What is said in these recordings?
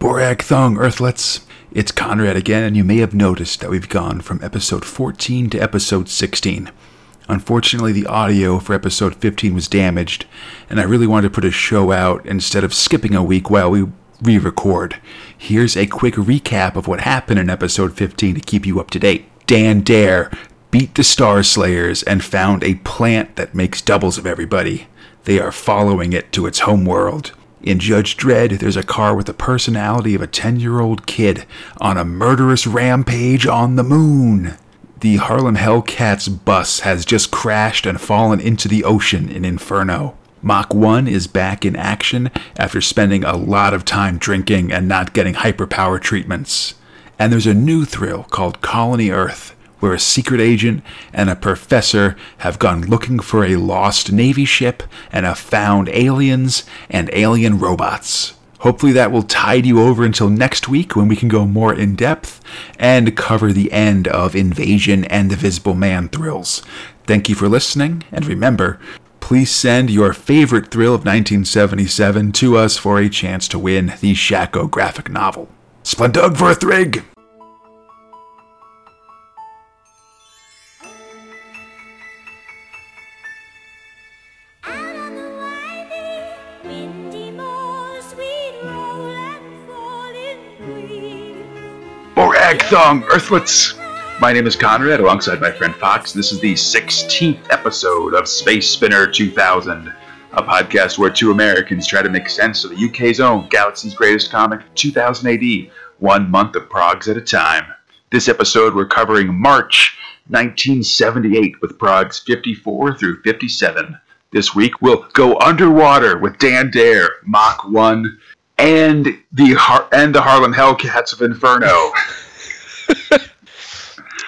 Borag Thungg Earthlets. It's Conrad again, and you may have noticed that we've gone from episode 14 to episode 16. Unfortunately, the audio for episode 15 was damaged, and I really wanted to put a show out instead of skipping a week while we re record. Here's a quick recap of what happened in episode 15 to keep you up to date. Dan Dare beat the Star Slayers and found a plant that makes doubles of everybody. They are following it to its homeworld. In Judge Dredd, there's a car with the personality of a 10 year old kid on a murderous rampage on the moon. The Harlem Hellcats bus has just crashed and fallen into the ocean in Inferno. Mach 1 is back in action after spending a lot of time drinking and not getting hyperpower treatments. And there's a new thrill called Colony Earth, where a secret agent and a professor have gone looking for a lost Navy ship and have found aliens and alien robots. Hopefully, that will tide you over until next week when we can go more in depth and cover the end of Invasion and the Visible Man thrills. Thank you for listening, and remember, please send your favorite thrill of 1977 to us for a chance to win the Shako graphic novel. Splundig for a thrigg! Thungg Earthlets! My name is Conrad, alongside my friend Fox. This is the 16th episode of Space Spinner 2000, a podcast where two Americans try to make sense of the UK's own Galaxy's Greatest Comic 2000 AD, one month of progs at a time. This episode, we're covering March 1978 with progs 54 through 57. This week, we'll go underwater with Dan Dare, Mach 1, and the, Har- and the Harlem Hellcats of Inferno.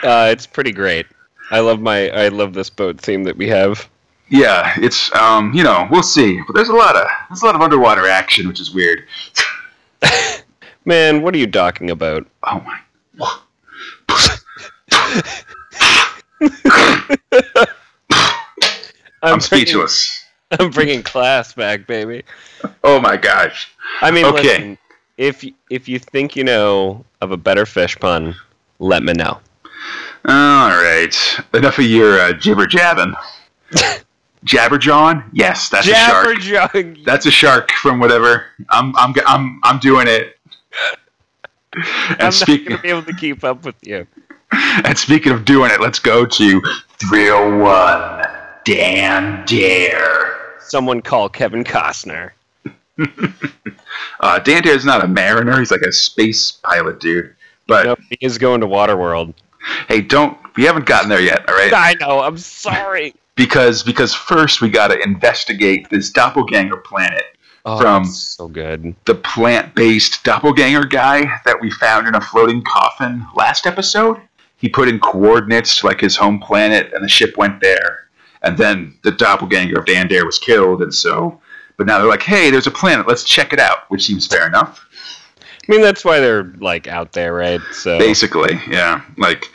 Uh, it's pretty great. I love my I love this boat theme that we have. Yeah, it's um, you know, we'll see. But there's a lot of there's a lot of underwater action, which is weird. Man, what are you talking about? Oh my. I'm bringing- speechless. I'm bringing class back, baby. Oh my gosh. I mean, Okay. listen, if if you think you know of a better fish pun, let me know. All right. Enough of your uh, jibber jabbing. Jabberjawn? Yes, that's a shark. Jabberjug. That's a shark from whatever. I'm I'm I'm I'm doing it. I'm And not gonna be able to keep up with you. and speaking of doing it, let's go to Thrill One. Dan Dare. Someone call Kevin Costner. Uh, Dan Dare's not a mariner; he's like a space pilot dude. But Nope, he is going to Waterworld. hey, don't we haven't gotten there yet, all right? I know. I'm sorry. Because because first we got to investigate this doppelganger planet. Oh, From- so good. The plant-based doppelganger guy that we found in a floating coffin last episode. He put in coordinates to like his home planet, and the ship went there. And then the doppelganger of Dan Dare was killed, and so. But now they're like, hey, there's a planet. Let's check it out, which seems fair enough. I mean, that's why they're like out there, right? So Basically, yeah. Like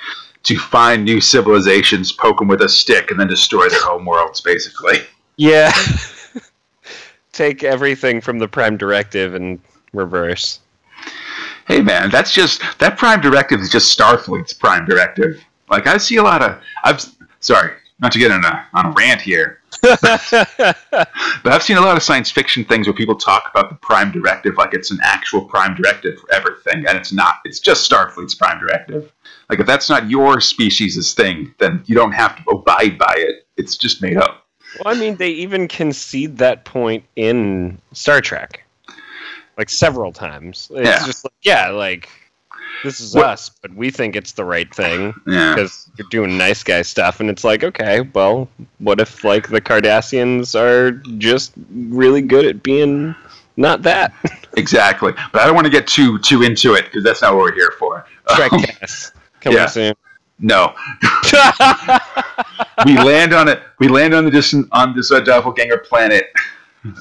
to find new civilizations, poke them with a stick, and then destroy their home worlds. Basically. Yeah. Take everything from the Prime Directive and reverse. Hey man, that's just that Prime Directive is just Starfleet's Prime Directive. Like I see a lot of I've sorry not to get on a on a rant here, but I've seen a lot of science fiction things where people talk about the Prime Directive like it's an actual Prime Directive for everything, and it's not. It's just Starfleet's Prime Directive. Like if that's not your species' thing, then you don't have to abide by it. It's just made up. well, I mean, they even concede that point in Star Trek, like several times. It's Yeah. just like, yeah, like this is What- us, but we think it's the right thing Yeah. because you're doing nice guy stuff, and it's like, okay, well, what if like the Cardassians are just really good at being not that? Exactly. But I don't want to get too too into it because that's not what we're here for. Trek Um, coming yeah. soon. no. we land on it. We land on the distant on this uh, doppelganger planet.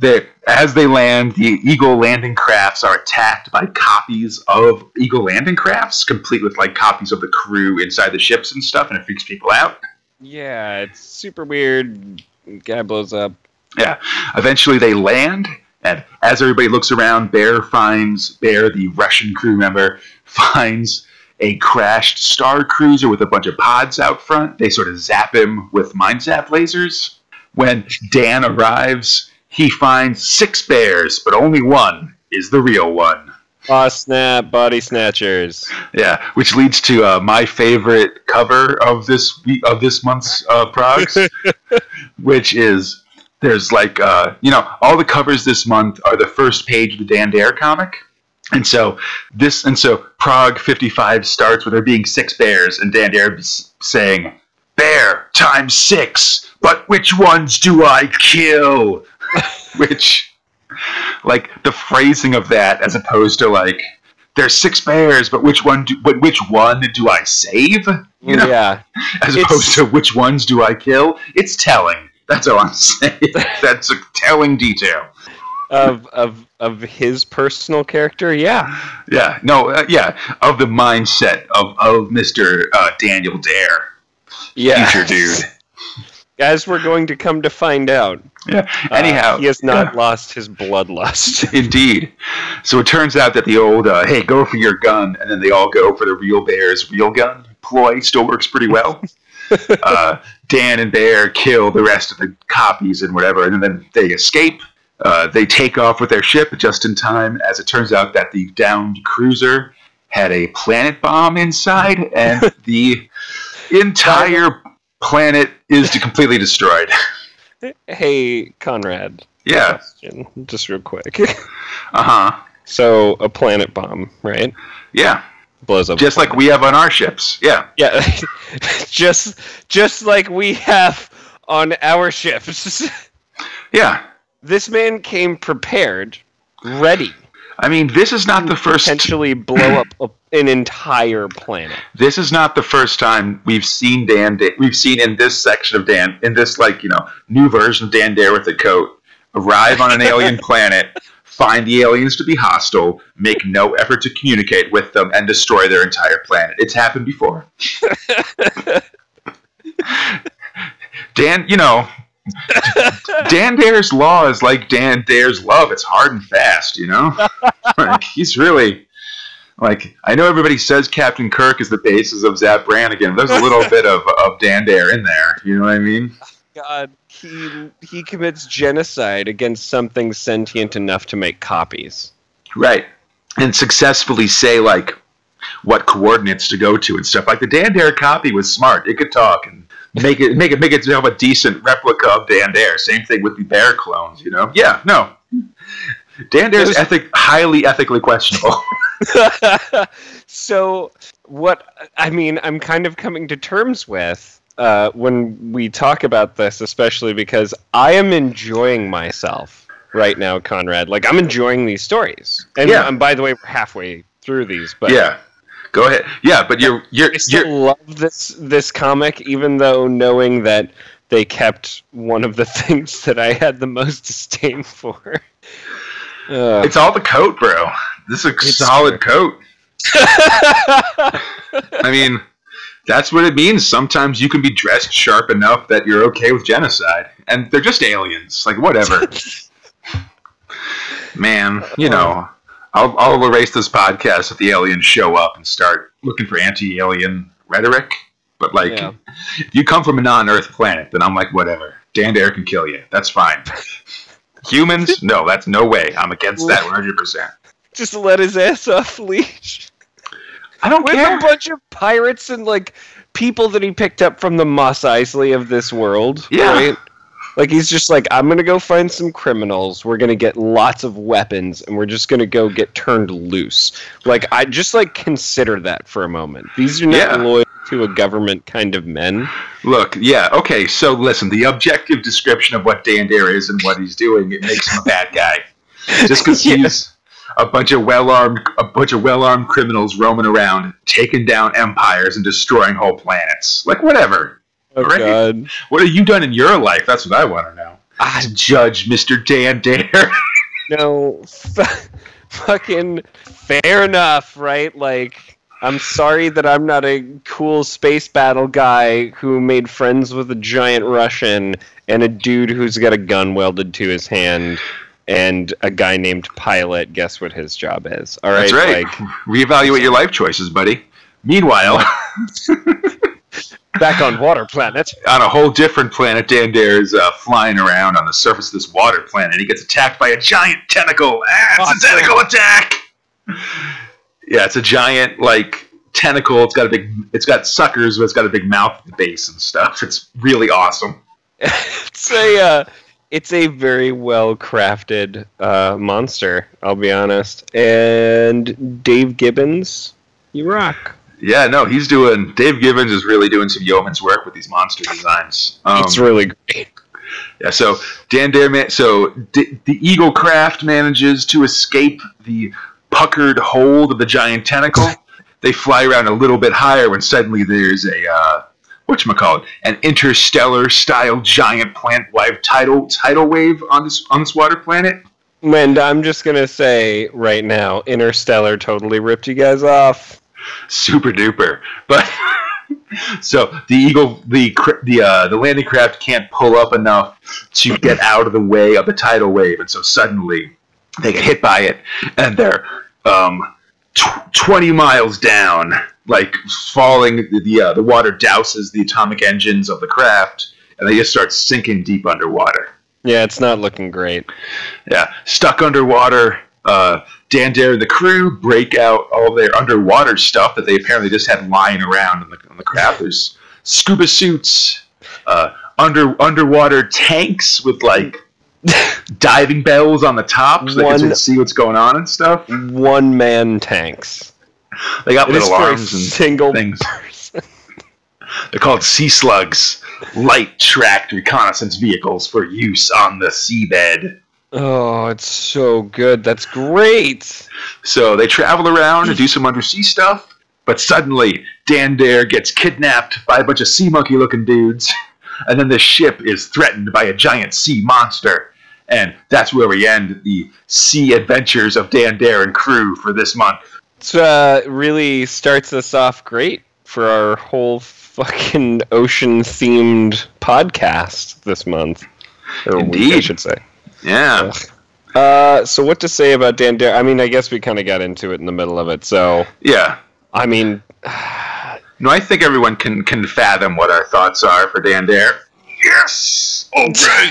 They, as they land, the Eagle landing crafts are attacked by copies of Eagle landing crafts, complete with like copies of the crew inside the ships and stuff, and it freaks people out. Yeah, it's super weird. Guy blows up. Yeah. Eventually, they land, And as everybody looks around, Bear finds Bear, the Russian crew member, finds a crashed star cruiser with a bunch of pods out front. They sort of zap him with mind zap lasers. When Dan arrives, he finds six bears, but only one is the real one. Aw, snap, body snatchers. Yeah, which leads to uh, my favorite cover of this of this month's uh, progs, which is there's like uh, you know all the covers this month are the first page of the Dan Dare comic, and so this and so Prog 55 starts with there being six bears and Dan Dare saying bear times six, but which ones do I kill? which like the phrasing of that as opposed to like there's six bears, but which one do but which one do I save? You know, Yeah. as It's- opposed to which ones do I kill? It's telling. That's all I'm saying. That's a telling detail. Of of of his personal character, yeah. Yeah, no, uh, yeah, of the mindset of of Mister uh, Daniel Dare, Yeah. future dude. As we're going to come to find out. Yeah. uh, Anyhow, he has not yeah. lost his bloodlust. Indeed. So it turns out that the old, uh, hey, go for your gun, and then they all go for the real bear's real gun ploy still works pretty well. uh, Dan and Bear kill the rest of the copies and whatever, and then they escape. Uh, they take off with their ship just in time, as it turns out that the downed cruiser had a planet bomb inside, and the entire planet is completely destroyed. hey, Conrad. yeah. Question, just real quick. Uh huh. so a planet bomb, right? Yeah. Blows up. Just like we have on our ships. Yeah. Yeah. just just like we have on our ships. Yeah. this man came prepared, ready I mean, this is not the first. potentially blow up a, an entire planet. This is not the first time we've seen Dan. Da- we've seen in this section of Dan, in this like you know new version of Dan Dare with a coat, arrive on an alien planet, find the aliens to be hostile, make no effort to communicate with them, and destroy their entire planet. It's happened before. Dan, you know, Dan Dare's law is like Dan Dare's love. It's hard and fast, you know. like he's really like I know everybody says Captain Kirk is the basis of Zapp Brannigan. There's a little bit of, of Dan Dare in there. You know what I mean? God, he he commits genocide against something sentient enough to make copies. Right. And successfully say like what coordinates to go to and stuff. Like the Dan Dare copy was smart. It could talk and make it make it make it have a decent replica of Dan Dare. Same thing with the bear clones, you know? Yeah, no. Dan Dare's There's- ethic highly ethically questionable. so what I mean, I'm kind of coming to terms with uh, when we talk about this, especially because I am enjoying myself right now, Conrad. Like I'm enjoying these stories, and, Yeah. and by the way, we're halfway through these, but yeah. Go ahead. Yeah, but you're you're I still you're love this this comic, even though knowing that they kept one of the things that I had the most disdain for. Uh, It's all the coat, bro. This is a solid coat. I mean, that's what it means. Sometimes you can be dressed sharp enough that you're okay with genocide, and they're just aliens. Like whatever, man. You know, I'll I'll erase this podcast if the aliens show up and start looking for anti-alien rhetoric. But like, Yeah. if you come from a non-Earth planet, then I'm like, whatever. Dan Dare can kill you. That's fine. Humans? No, that's no way. I'm against that 100. percent just let his ass off leash. I don't with care. a bunch of pirates and like people that he picked up from the Mos Eisley of this world. Yeah. Right? Like he's just like, I'm gonna go find some criminals. We're gonna get lots of weapons, and we're just gonna go get turned loose. Like I just like consider that for a moment. These are not Yeah. loyal to a government kind of men. Look, yeah, okay. So listen, the objective description of what Dan Dare is and what he's doing, it makes him a bad guy. Just because Yeah. he's a bunch of well-armed, a bunch of well-armed criminals roaming around, taking down empires and destroying whole planets. Like whatever. Oh. God. What have you done in your life? That's what I want to know. Ah, To judge Mr. Dan Dare. no, f- fucking fair enough, right? Like, I'm sorry that I'm not a cool space battle guy who made friends with a giant Russian and a dude who's got a gun welded to his hand and a guy named Pilot. Guess what his job is? All right, That's right. Like, Reevaluate your life choices, buddy. Meanwhile, back on Water Planet. on a whole different planet, Dan Dare is uh, flying around on the surface of this water planet. He gets attacked by a giant tentacle. Ah, it's a tentacle attack. Yeah, it's a giant like tentacle. It's got a big. It's got suckers, but it's got a big mouth at the base and stuff. It's really awesome. it's a uh, it's a very well crafted uh, monster. I'll be honest. And Dave Gibbons, you rock. Yeah, no, he's doing. Dave Gibbons is really doing some yeoman's work with these monster designs. Um, it's really great. Yeah, so Dan Dare, so D- the Eagle Craft manages to escape the puckered hold of the giant tentacle. they fly around a little bit higher when suddenly there's a uh, it an interstellar style giant plant-wide tidal tidal wave on this on this water planet. And I'm just gonna say right now, Interstellar totally ripped you guys off. Super duper. But so the eagle, the the uh, the landing craft can't pull up enough to get out of the way of the tidal wave, and so suddenly they get hit by it, and they're um, tw- twenty miles down, like falling. The uh, the water douses the atomic engines of the craft, and they just start sinking deep underwater. Yeah, it's not looking great. Yeah, stuck underwater. Uh, Dan Dare and the crew break out all their underwater stuff that they apparently just had lying around on the, on the craft. There's scuba suits, uh, under underwater tanks with like diving bells on the top so they can One- sort of see what's going on and stuff. One man tanks. They got It little arms and single things. person. They're called sea slugs, light tracked reconnaissance vehicles for use on the seabed. Oh, it's so good. That's great. So they travel around and do some undersea stuff, but suddenly Dan Dare gets kidnapped by a bunch of sea monkey looking dudes, and then the ship is threatened by a giant sea monster. And that's where we end the sea adventures of Dan Dare and crew for this month. It uh, really starts us off great for our whole fucking ocean themed podcast this month. Or week, I should say. Yeah. Uh, so what to say about Dan Dare? I mean, I guess we kind of got into it in the middle of it. So, Yeah. I mean, No, I think everyone can, can fathom what our thoughts are for Dan Dare. Yes! Okay!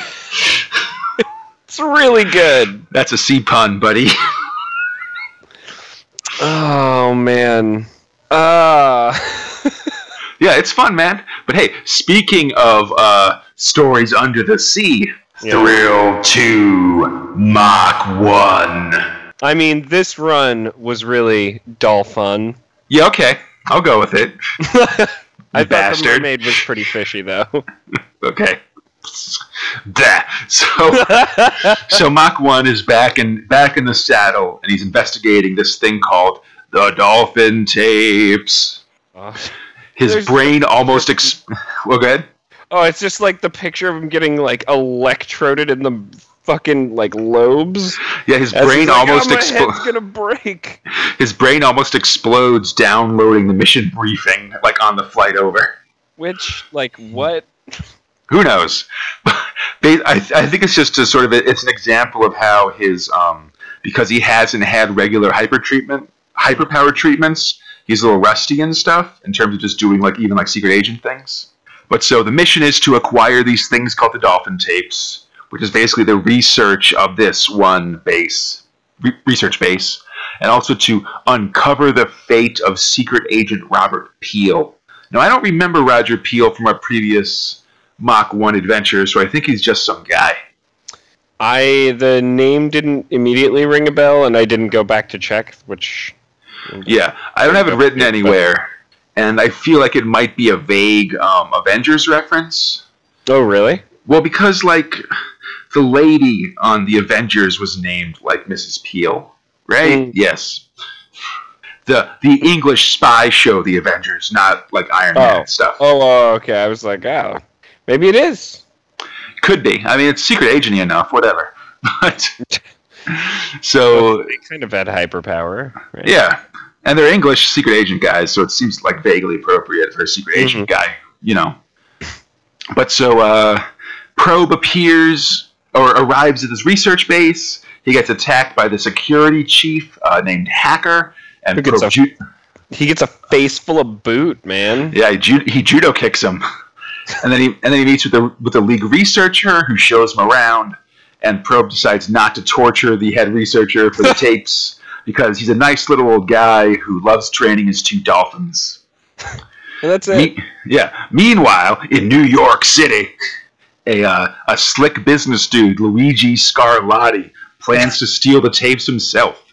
it's really good. That's a sea pun, buddy. Oh man. Uh Yeah, it's fun, man. But hey, speaking of uh, stories under the sea, Yeah. Thrill 2 Mach 1. I mean, this run was really dull fun. Yeah, okay. I'll go with it. I thought the bastard. mermaid was pretty fishy, though. Okay. Dah. So, so Mach 1 is back in, back in the saddle, and he's investigating this thing called the Dolphin Tapes. oh, His brain almost... Ex- well, go ahead. Oh, it's just like the picture of him getting like electroded in the fucking like lobes. Yeah, his brain he's like, almost oh, explodes. gonna break. His brain almost explodes downloading the mission briefing, like on the flight over. Which, like, what? Who knows? I, I think it's just a sort of it's an example of how his um because he hasn't had regular hyper treatment, hyperpower treatments. He's a little rusty and stuff in terms of just doing like even like secret agent things. But so the mission is to acquire these things called the Dolphin tapes, which is basically the research of this one base, re- research base, and also to uncover the fate of secret agent Robert Peel. Now I don't remember Roger Peel from our previous Mach 1 adventure, so I think he's just some guy. I the name didn't immediately ring a bell, and I didn't go back to check. Which, Yeah, I don't have it written anywhere, and I feel like it might be a vague um, Avengers reference. oh really? Well, because like the lady on the Avengers was named like Mrs. Peel, right? Mm. Yes. The the English spy show, The Avengers, not like Iron Man Oh. and stuff. Oh, okay. I was like, oh, maybe it is. Could be. I mean, it's secret agent enough, whatever. But so They kind of had hyperpower. Right? Yeah, and they're English secret agent guys, so it seems like vaguely appropriate for a secret agent guy, you know. But so uh, Probe appears or arrives at this research base. he gets attacked by the security chief uh, named Hacker, and Who gets Probe a- ju- He gets a face full of boot, man. yeah, he, ju- he judo kicks him, and then he and then he meets with the with the league researcher who shows him around, and Probe decides not to torture the head researcher for the tapes because he's a nice little old guy who loves training his two dolphins. And that's it. Me- yeah. Meanwhile, in New York City, a uh, a slick business dude, Luigi Scarlatti, plans to steal the tapes himself,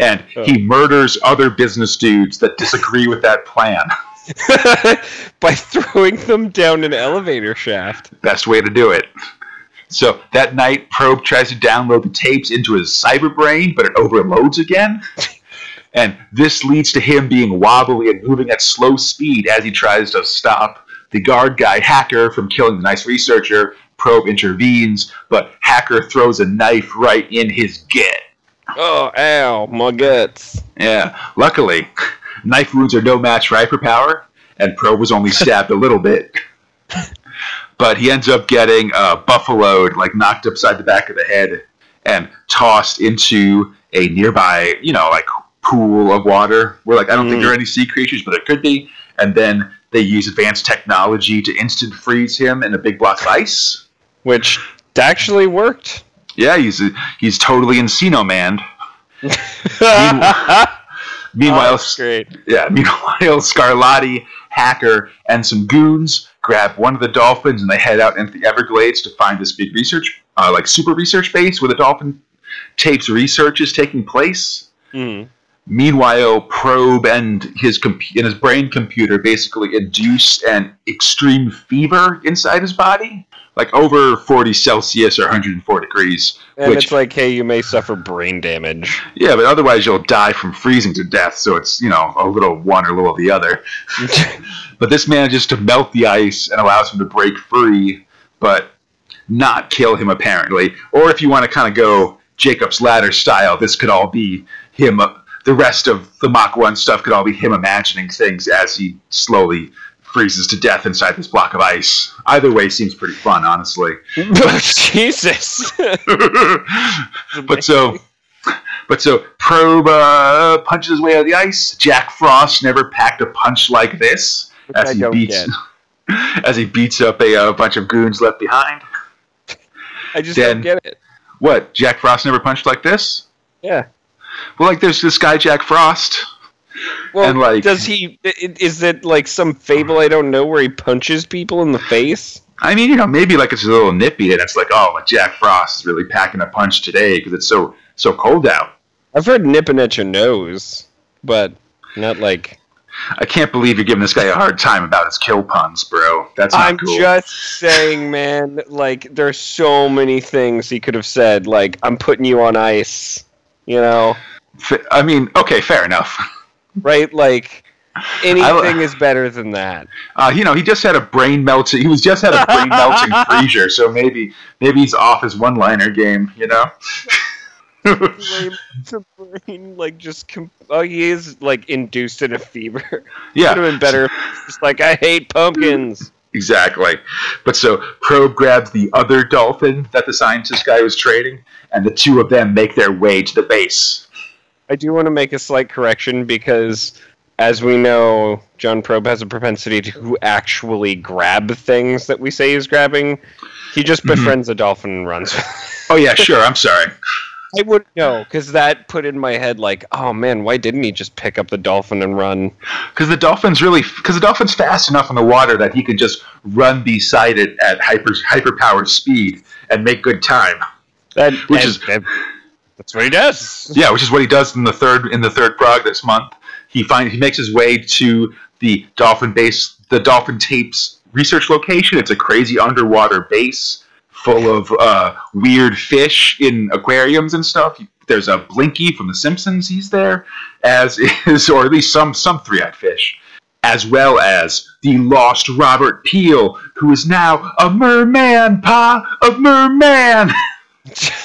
and he murders other business dudes that disagree with that plan. By throwing them down an elevator shaft. Best way to do it. So that night, Probe tries to download the tapes into his cyber brain, but it overloads again. And this leads to him being wobbly and moving at slow speed as he tries to stop the guard guy Hacker from killing the nice researcher. Probe intervenes, but Hacker throws a knife right in his gut. Oh, ow, my guts. Yeah, luckily, knife wounds are no match for hyperpower, and Probe was only stabbed a little bit. But he ends up getting uh, buffaloed, like knocked upside the back of the head, and tossed into a nearby, you know, like pool of water. Where like I don't think Mm. there are any sea creatures, but there could be. And then they use advanced technology to instant freeze him in a big block of ice. Which actually worked. Yeah, he's he's totally Encino man. oh, Meanwhile, that's great. Yeah, meanwhile, Scarlatti, Hacker, and some goons grab one of the dolphins and they head out into the Everglades to find this big research, uh, like super research base where the dolphin tapes research is taking place. Mm. Meanwhile, Probe and his comp- and his brain computer basically induce an extreme fever inside his body, like over 40 Celsius or 104 degrees. And which, it's like, hey, you may suffer brain damage. yeah, but otherwise you'll die from freezing to death. So it's you know a little one or a little the other. But this manages to melt the ice and allows him to break free, but not kill him apparently. Or if you want to kind of go Jacob's Ladder style, this could all be him. Uh, the rest of the Mach 1 stuff could all be him imagining things as he slowly freezes to death inside this block of ice. Either way seems pretty fun, honestly. Jesus. but so but so probe uh, punches his way out of the ice jack frost never packed a punch like this I as he beats as he beats up a, uh, bunch of goons left behind I just Dan. don't get it. what jack frost never punched like this Yeah. well like there's this guy jack frost Well, And, like- does he? Is it like some fable I don't know where he punches people in the face? i mean you know maybe like it's a little nippy and it's like oh like jack frost is really packing a punch today because it's so so cold out I've heard nipping at your nose, but not like. i can't believe you're giving this guy a hard time about his kill puns bro that's not I'm cool just saying, man. Like, there's so many things he could have said. Like, I'm putting you on ice. You know, I mean okay fair enough right? Like, anything is better than that. Uh, you know, he just had a brain melting. He was just had a brain melting freezer, so maybe maybe he's off his one liner game. You know. Brain- like, just. Com- oh, he is like induced in a fever. yeah, Would have been better. Just like I hate pumpkins. exactly. But so Probe grabs the other dolphin that the scientist guy was trading, and the two of them make their way to the base. I do want to make a slight correction because, as we know, John Probe has a propensity to actually grab things that we say he's grabbing. He just mm-hmm. befriends a dolphin and runs. Oh yeah, sure. I'm sorry. I would know because that put in my head like, oh man, why didn't he just pick up the dolphin and run? Because the dolphin's really because the dolphin's fast enough in the water that he can just run beside it at hyper hyper powered speed and make good time. That Which that- is- that- that's what he does. Yeah, which is what he does in the third in the third prog this month. He find he makes his way to the dolphin base, the dolphin tapes research location. It's a crazy underwater base full of uh, weird fish in aquariums and stuff. There's a Blinky from The Simpsons. He's there, as is, or at least some some three-eyed fish, as well as the lost Robert Peel, who is now a merman, pa, a merman.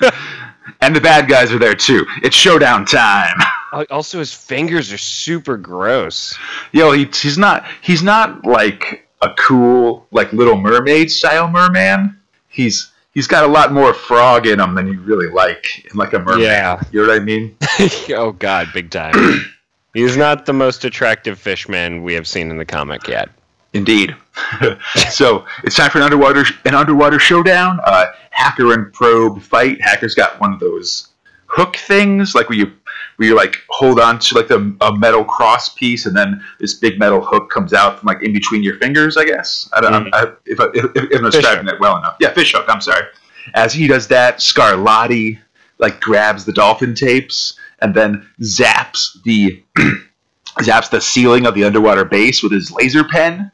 And the bad guys are there too. It's showdown time. Also, his fingers are super gross. Yo, he, he's not he's not like a cool like Little Mermaid style merman. He's he's got a lot more frog in him than you really like in like a merman. Yeah. You know what I mean? oh God, big time. He's not the most attractive fishman we have seen in the comic yet. Indeed. so it's time for an underwater an underwater showdown. Uh, Hacker and Probe fight. Hacker's got one of those hook things, like where you where you like hold on to like the a metal cross piece, and then this big metal hook comes out from like in between your fingers. I guess I don't. Mhm. I, if, I, if, if I'm describing it well enough, yeah, fish hook. I'm sorry. As he does that, Scarlatti like grabs the dolphin tapes and then zaps the zaps the ceiling of the underwater base with his laser pen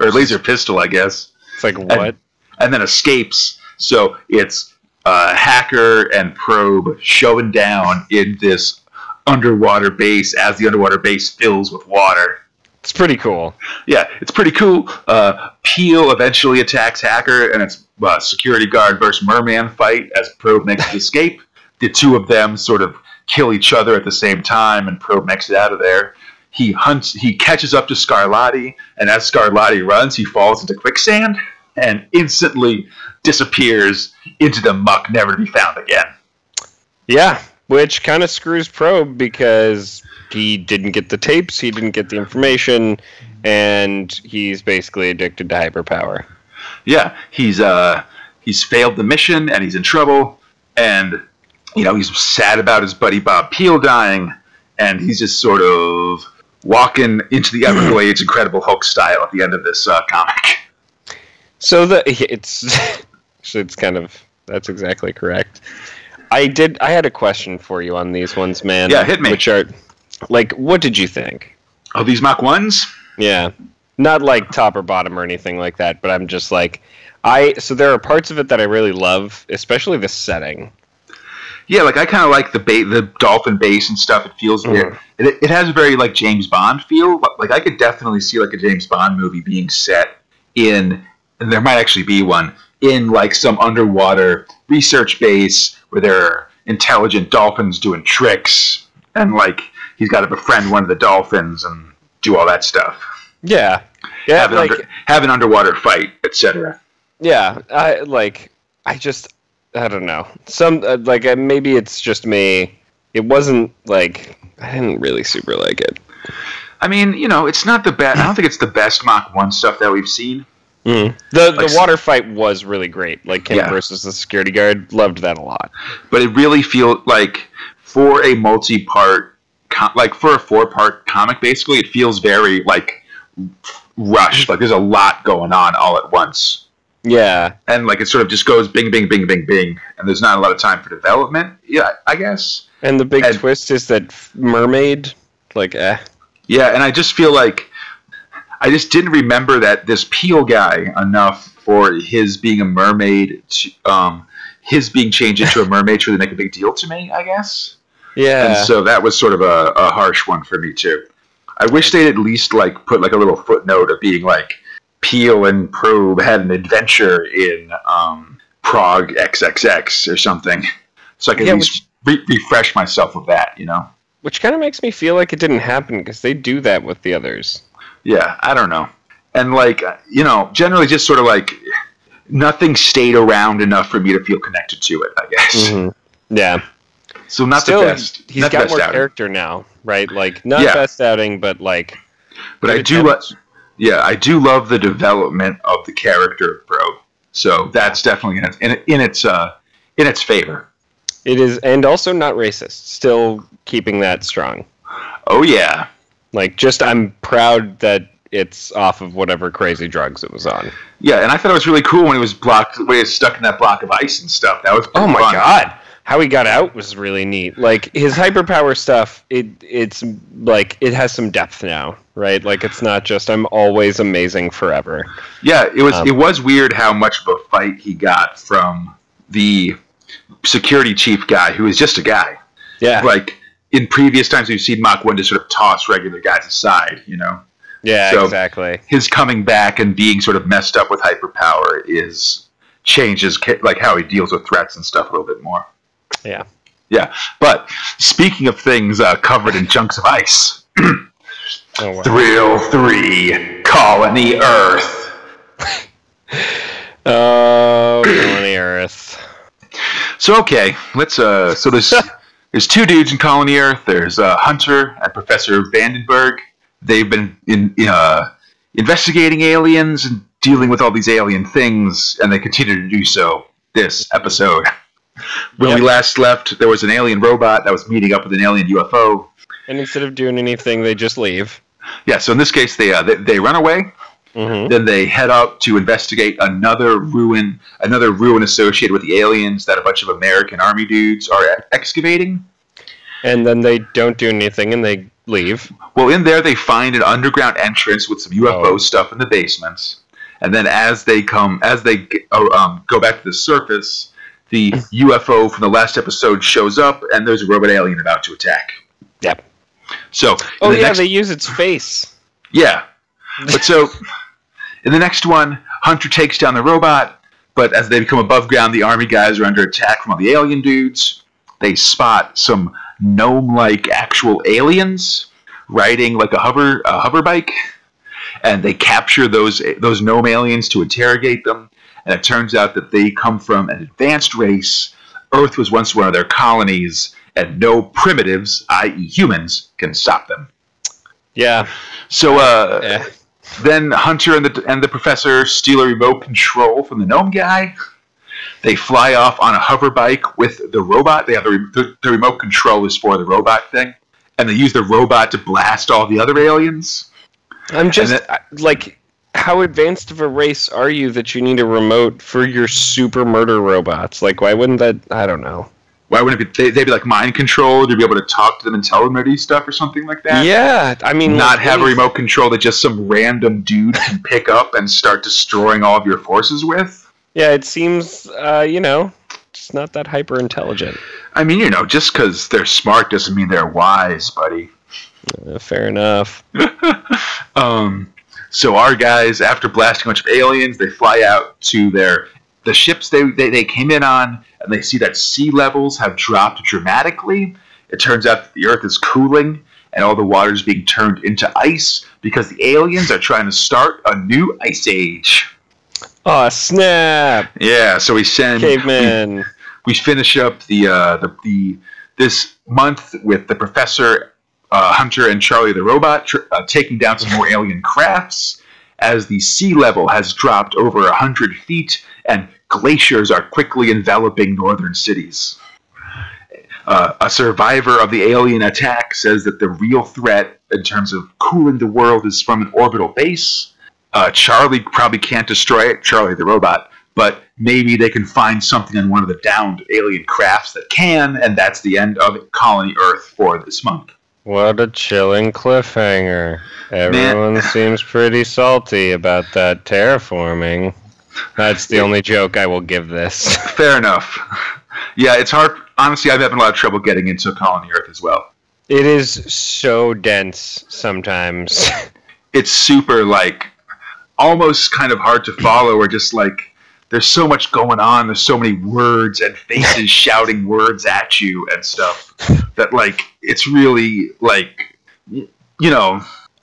or laser pistol, I guess, It's like what? and then escapes. So it's uh, hacker and probe showing down in this underwater base as the underwater base fills with water. It's pretty cool. Yeah, it's pretty cool. Uh, Peel eventually attacks Hacker, and it's uh, security guard versus merman fight as Probe makes his escape. The two of them sort of kill each other at the same time, and Probe makes it out of there. He hunts. He catches up to Scarlatti, and as Scarlatti runs, he falls into quicksand and instantly disappears into the muck, never to be found again. Yeah, which kind of screws Probe because he didn't get the tapes, he didn't get the information, and he's basically addicted to hyperpower. yeah, he's uh he's failed the mission and he's in trouble, and you know he's sad about his buddy Bob Peel dying, and he's just sort of walking into the Everglades, Incredible Hulk style at the end of this uh, comic. So the it's it's kind of that's exactly correct. I did I had a question for you on these ones, man. Yeah, hit me. Which are like what did you think? Oh, these Mach ones? Yeah. Not like top or bottom or anything like that, but I'm just like I so there are parts of it that I really love, especially the setting. Yeah, like I kind of like the ba- the dolphin base and stuff. It feels very, Mhm. it, it has a very like James Bond feel. Like I could definitely see like a James Bond movie being set in, and there might actually be one in like some underwater research base where there are intelligent dolphins doing tricks, and like he's got to befriend one of the dolphins and do all that stuff. Yeah. Yeah, have, an like under, have an underwater fight, etc. Yeah, I like. I just. I don't know. Some uh, like uh, maybe it's just me. It wasn't like I didn't really super like it. I mean, you know, it's not the best. I don't think it's the best Mach One stuff that we've seen. The Like- the water fight was really great. Like Ken Yeah. versus the security guard, loved that a lot. but it really feels like for a multi-part co- like for a four-part comic basically it feels very like rushed like there's a lot going on all at once Yeah, and like it sort of just goes bing bing bing bing bing and there's not a lot of time for development yeah i guess and the big And- twist is that mermaid. Like, eh. yeah and i just feel like i just didn't remember that this peel guy enough for his being a mermaid to, um his being changed into a mermaid to really make a big deal to me i guess Yeah. and so that was sort of a, a harsh one for me too. I wish they'd at least like put like a little footnote of being like Peel and Probe had an adventure in um, Prog XXX or something, so I can Yeah, at least re- refresh myself with that. You know? Which kind of makes me feel like it didn't happen because they do that with the others. Yeah, I don't know. And like you know, generally just sort of like nothing stayed around enough for me to feel connected to it. I guess. Yeah. So not Still, the best. he's not got best more outing. character now, right? Like, not Yeah. best outing, but like. But I do, attempts. Yeah, I do love the development of the character of Probe. So that's definitely in its in, in its uh, in its favor. It is, and also not racist. Still keeping that strong. Oh yeah, Like, just I'm proud that it's off of whatever crazy drugs it was on. yeah, and I thought it was really cool when he was blocked, when he was stuck in that block of ice and stuff. That was Oh my fun. god, how he got out was really neat. Like his hyperpower stuff, it it's like it has some depth now, right? Like it's not just I'm always amazing forever. Yeah, it was Um, it was weird how much of a fight he got from the security chief guy, who is just a guy. Yeah, Like in previous times, we've seen Mach One just sort of toss regular guys aside. You know, yeah, so- exactly. his coming back and being sort of messed up with hyperpower is changes like how he deals with threats and stuff a little bit more. Yeah. Yeah, but speaking of things uh, covered in chunks of ice, Oh, wow. Thrill Three, Colony Earth. Oh, Colony Earth. So okay, let's uh. So there's there's two dudes in Colony Earth. There's uh, Hunter and Professor Vandenberg. They've been in uh, investigating aliens and dealing with all these alien things, and they continue to do so this episode. When we last left, there was an alien robot that was meeting up with an alien UFO. And instead of doing anything, they just leave. Yeah, so in this case, they uh, they, they run away. hmm Then they head out to investigate another ruin, another ruin associated with the aliens that a bunch of American army dudes are excavating. And then they don't do anything and they leave. Well, in there they find an underground entrance with some UFO Oh. stuff in the basement, and then as they come, as they oh, um, go back to the surface, the UFO from the last episode shows up, and there's a robot alien about to attack. Yep. So, Oh the yeah, next- they use its face. yeah. But so, in the next one, Hunter takes down the robot, but as they become above ground, the army guys are under attack from all the alien dudes. They spot some gnome-like actual aliens riding like a hover a hover bike, and they capture those those gnome aliens to interrogate them. And it turns out that they come from an advanced race. Earth was once one of their colonies, and no primitives, i.e., humans, can stop them. Yeah. So, uh, Yeah. then Hunter and the and the professor steal a remote control from the gnome guy. They fly off on a hover bike with the robot. They have the, re- the, the remote control is for the robot thing, and they use the robot to blast all the other aliens. I'm just I- like, how advanced of a race are you that you need a remote for your super murder robots? Like, why wouldn't that? I don't know. Why wouldn't it be? They, they'd be like mind controlled. You'd be able to talk to them and tell them to do stuff or something like that. Yeah, I mean, Not like, have a remote control that just some random dude can pick up and start destroying all of your forces with. Yeah, it seems, uh, you know, it's not that hyper intelligent. I mean, you know, just because they're smart doesn't mean they're wise, buddy. Uh, fair enough. Um, so our guys, after blasting a bunch of aliens, they fly out to their the ships they, they, they came in on, and they see that sea levels have dropped dramatically. It turns out that the Earth is cooling, and all the water is being turned into ice because the aliens are trying to start a new ice age. Oh snap, Yeah, so we send caveman. we finish up the uh, the, the this month with the professor uh, Hunter and Charlie the robot tr- uh, taking down some more alien crafts as the sea level has dropped over a hundred feet and glaciers are quickly enveloping northern cities. Uh, a survivor of the alien attack says that the real threat in terms of cooling the world is from an orbital base. Uh, Charlie probably can't destroy it, Charlie the robot, but maybe they can find something on one of the downed alien crafts that can, and that's the end of Colony Earth for this month. What a chilling cliffhanger. Everyone seems pretty salty about that terraforming. That's the only joke I will give this. Fair enough. Yeah, it's hard. Honestly, I'm having a lot of trouble getting into Colony Earth as well. It is so dense sometimes. It's super, like, almost kind of hard to follow, or just like, there's so much going on. There's so many words and faces shouting words at you and stuff that, like, it's really, like, you know,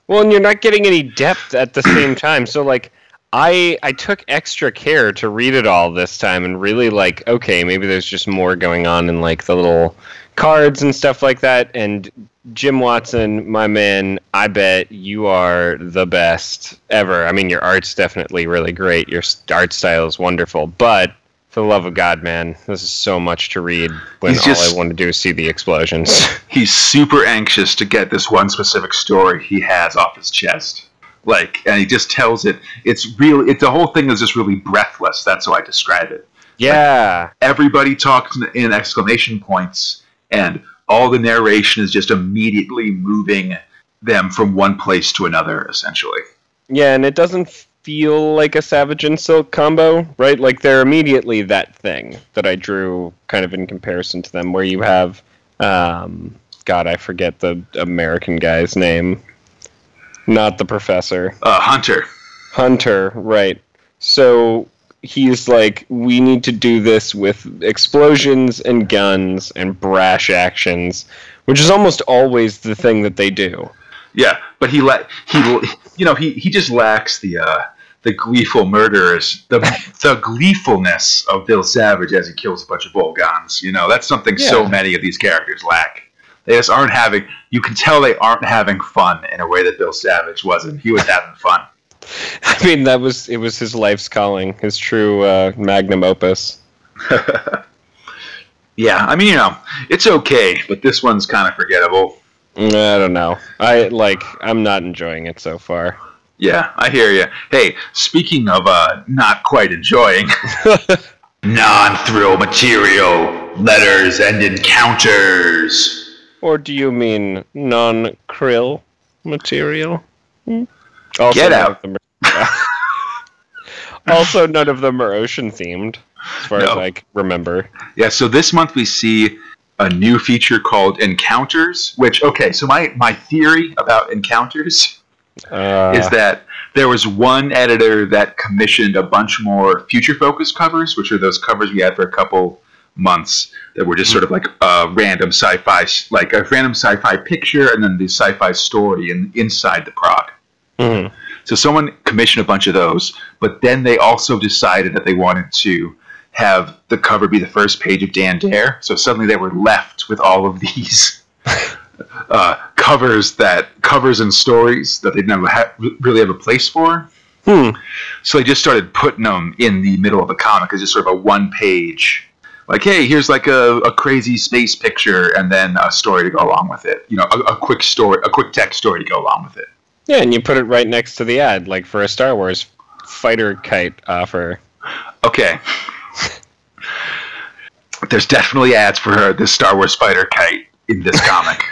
Well, and you're not getting any depth at the same time. So like I I took extra care to read it all this time and really like okay, maybe there's just more going on in like the little cards and stuff like that and Jim Watson, my man, I bet you are the best ever. I mean, your art's definitely really great. Your art style is wonderful, but for the love of God, man, this is so much to read when He's all just- I want to do is see the explosions. he's super anxious to get this one specific story he has off his chest. Like, and he just tells it. It's really, it, the whole thing is just really breathless. That's how I describe it. yeah. Everybody talks in, in exclamation points, and all the narration is just immediately moving them from one place to another, essentially. Yeah, and it doesn't feel like a Savage and Silk combo, right? Like they're immediately that thing that I drew kind of in comparison to them, where you have, um, God, I forget the American guy's name. Not the professor. Uh, Hunter. Hunter, right. So he's like, we need to do this with explosions and guns and brash actions, which is almost always the thing that they do. Yeah, but he let he, you know, he he just lacks the uh the gleeful murderers, the the gleefulness of Bill Savage as he kills a bunch of Volgans. You know, that's something so many of these characters lack. They just aren't having. You can tell they aren't having fun in a way that Bill Savage wasn't. He was having fun. I mean, that was it was his life's calling, his true uh, magnum opus. Yeah, I mean, you know, it's okay, but this one's kind of forgettable. Mm, I don't know. I like. I'm not enjoying it so far. Yeah, I hear you. Hey, speaking of uh, not quite enjoying non-thrill material, letters and encounters. Or do you mean non-krill material? Hmm? Also, Get none out. of them are- also, none of them are ocean themed, as far as I remember. Yeah, so this month we see a new feature called Encounters, which okay, so my my theory about Encounters Uh, is that there was one editor that commissioned a bunch more future focus covers, which are those covers we had for a couple months that were just sort of like a random sci-fi, like a random sci-fi picture, and then the sci-fi story in, inside the prog. Mhm. So someone commissioned a bunch of those, but then they also decided that they wanted to have the cover be the first page of Dan Dare. So suddenly they were left with all of these uh, covers that covers and stories that they'd never ha- really have a place for. Hmm. So they just started putting them in the middle of the comic as just sort of a one page. Like, hey, here's like a, a crazy space picture and then a story to go along with it. You know, a, a quick story, a quick text story to go along with it. Yeah, and you put it right next to the ad, like for a Star Wars fighter kite offer. Okay. There's definitely ads for her, this Star Wars fighter kite in this comic.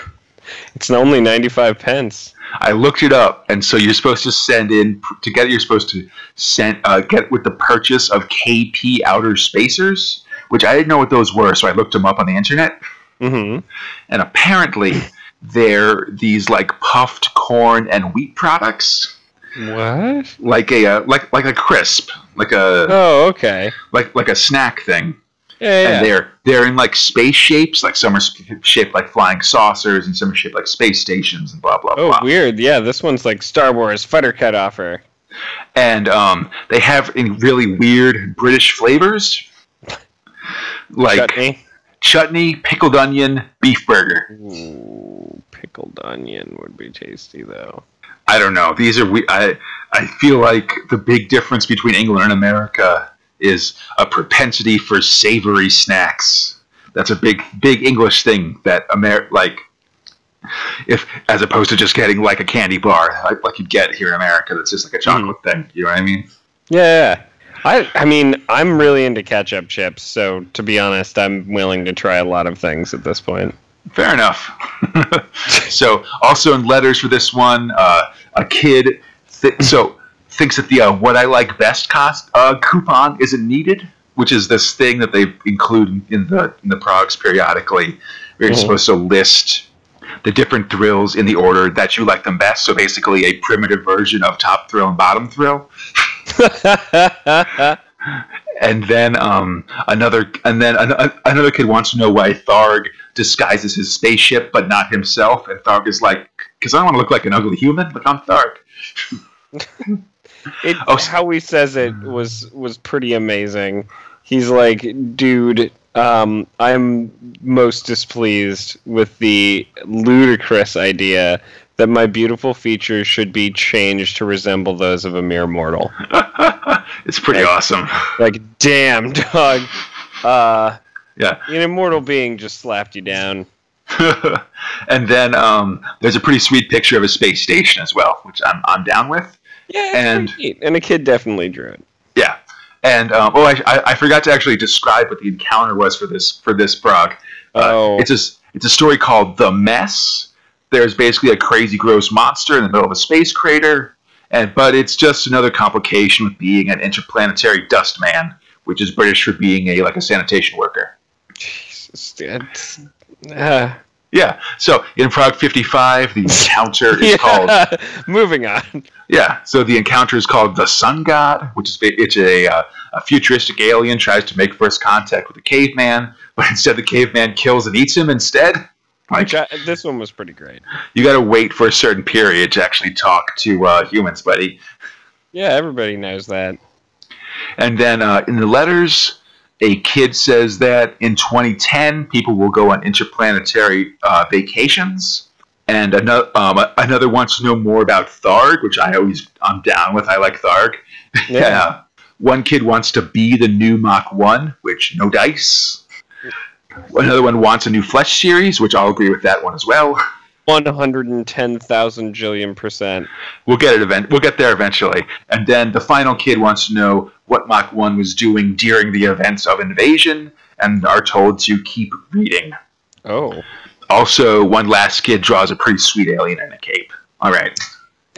It's only 95 pence. I looked it up, and so you're supposed to send in to get it. You're supposed to send uh, get with the purchase of KP outer spacers, which I didn't know what those were, so I looked them up on the internet, hmm and apparently they're these like puffed corn and wheat products, What? like a uh, like like a crisp, like a Oh, okay. like like a snack thing. Yeah, yeah. and they're they're in like space shapes. Like some are shaped like flying saucers, and some are shaped like space stations, and blah blah Oh, blah. Oh, weird. Yeah, this one's like Star Wars fighter kite offer. And um, they have in really weird British flavors, like Chutney. chutney, pickled onion, beef burger. Ooh, pickled onion would be tasty though. I don't know. These are we. I I feel like the big difference between England and America is a propensity for savory snacks. That's a big big English thing that Amer like if as opposed to just getting like a candy bar like, like you get here in America that's just like a chocolate hmm. thing. You know what I mean? Yeah. I I mean, I'm really into ketchup chips, so to be honest, I'm willing to try a lot of things at this point. Fair enough. so, also in letters for this one, uh, a kid th- so thinks that the uh, "What I Like Best" cost uh, coupon isn't needed, which is this thing that they include in the in the products periodically. Where you're Mhm. supposed to list the different thrills in the order that you like them best. So basically, a primitive version of top thrill and bottom thrill. And then um, another, and then an, another kid wants to know why Tharg disguises his spaceship, but not himself. And Tharg is like, "Because I don't want to look like an ugly human, but I'm Tharg." it, Oh, how he says it was was pretty amazing. He's like, dude, um, I'm most displeased with the ludicrous idea that my beautiful features should be changed to resemble those of a mere mortal. it's pretty Like- awesome. Like, damn, dog. Uh, Yeah. an immortal being just slapped you down. and then um, there's a pretty sweet picture of a space station as well, which I'm, I'm down with. Yeah, And- and a kid definitely drew it. Yeah. And um, oh, I, I, I forgot to actually describe what the encounter was for this for this prog. Uh, Oh. it's a it's a story called The Mess. There's basically a crazy, gross monster in the middle of a space crater, and but it's just another complication with being an interplanetary dust man, which is British for being a like a sanitation worker. Jesus, it's, uh, Yeah. So in Prog 55, the encounter is called Moving on. Yeah, so the encounter is called the Sun God, which is it's a, uh, a futuristic alien tries to make first contact with a caveman, but instead the caveman kills and eats him instead. Like Which I, this one was pretty great. you got to wait for a certain period to actually talk to uh, humans, buddy. Yeah, everybody knows that. And then uh, in the letters, a kid says that in 2010, people will go on interplanetary uh, vacations. And another, um, another wants to know more about Tharg, which I always I'm down with. I like Tharg. Yeah. One kid wants to be the new Mach 1, which no dice. Another one wants a new Flesh series, which I'll agree with that one as well. One hundred and ten thousand jillion percent. We'll get it event. We'll get there eventually. And then the final kid wants to know what Mach One was doing during the events of invasion, and are told to keep reading. Oh. Also, one last kid draws a pretty sweet alien in a cape. All right.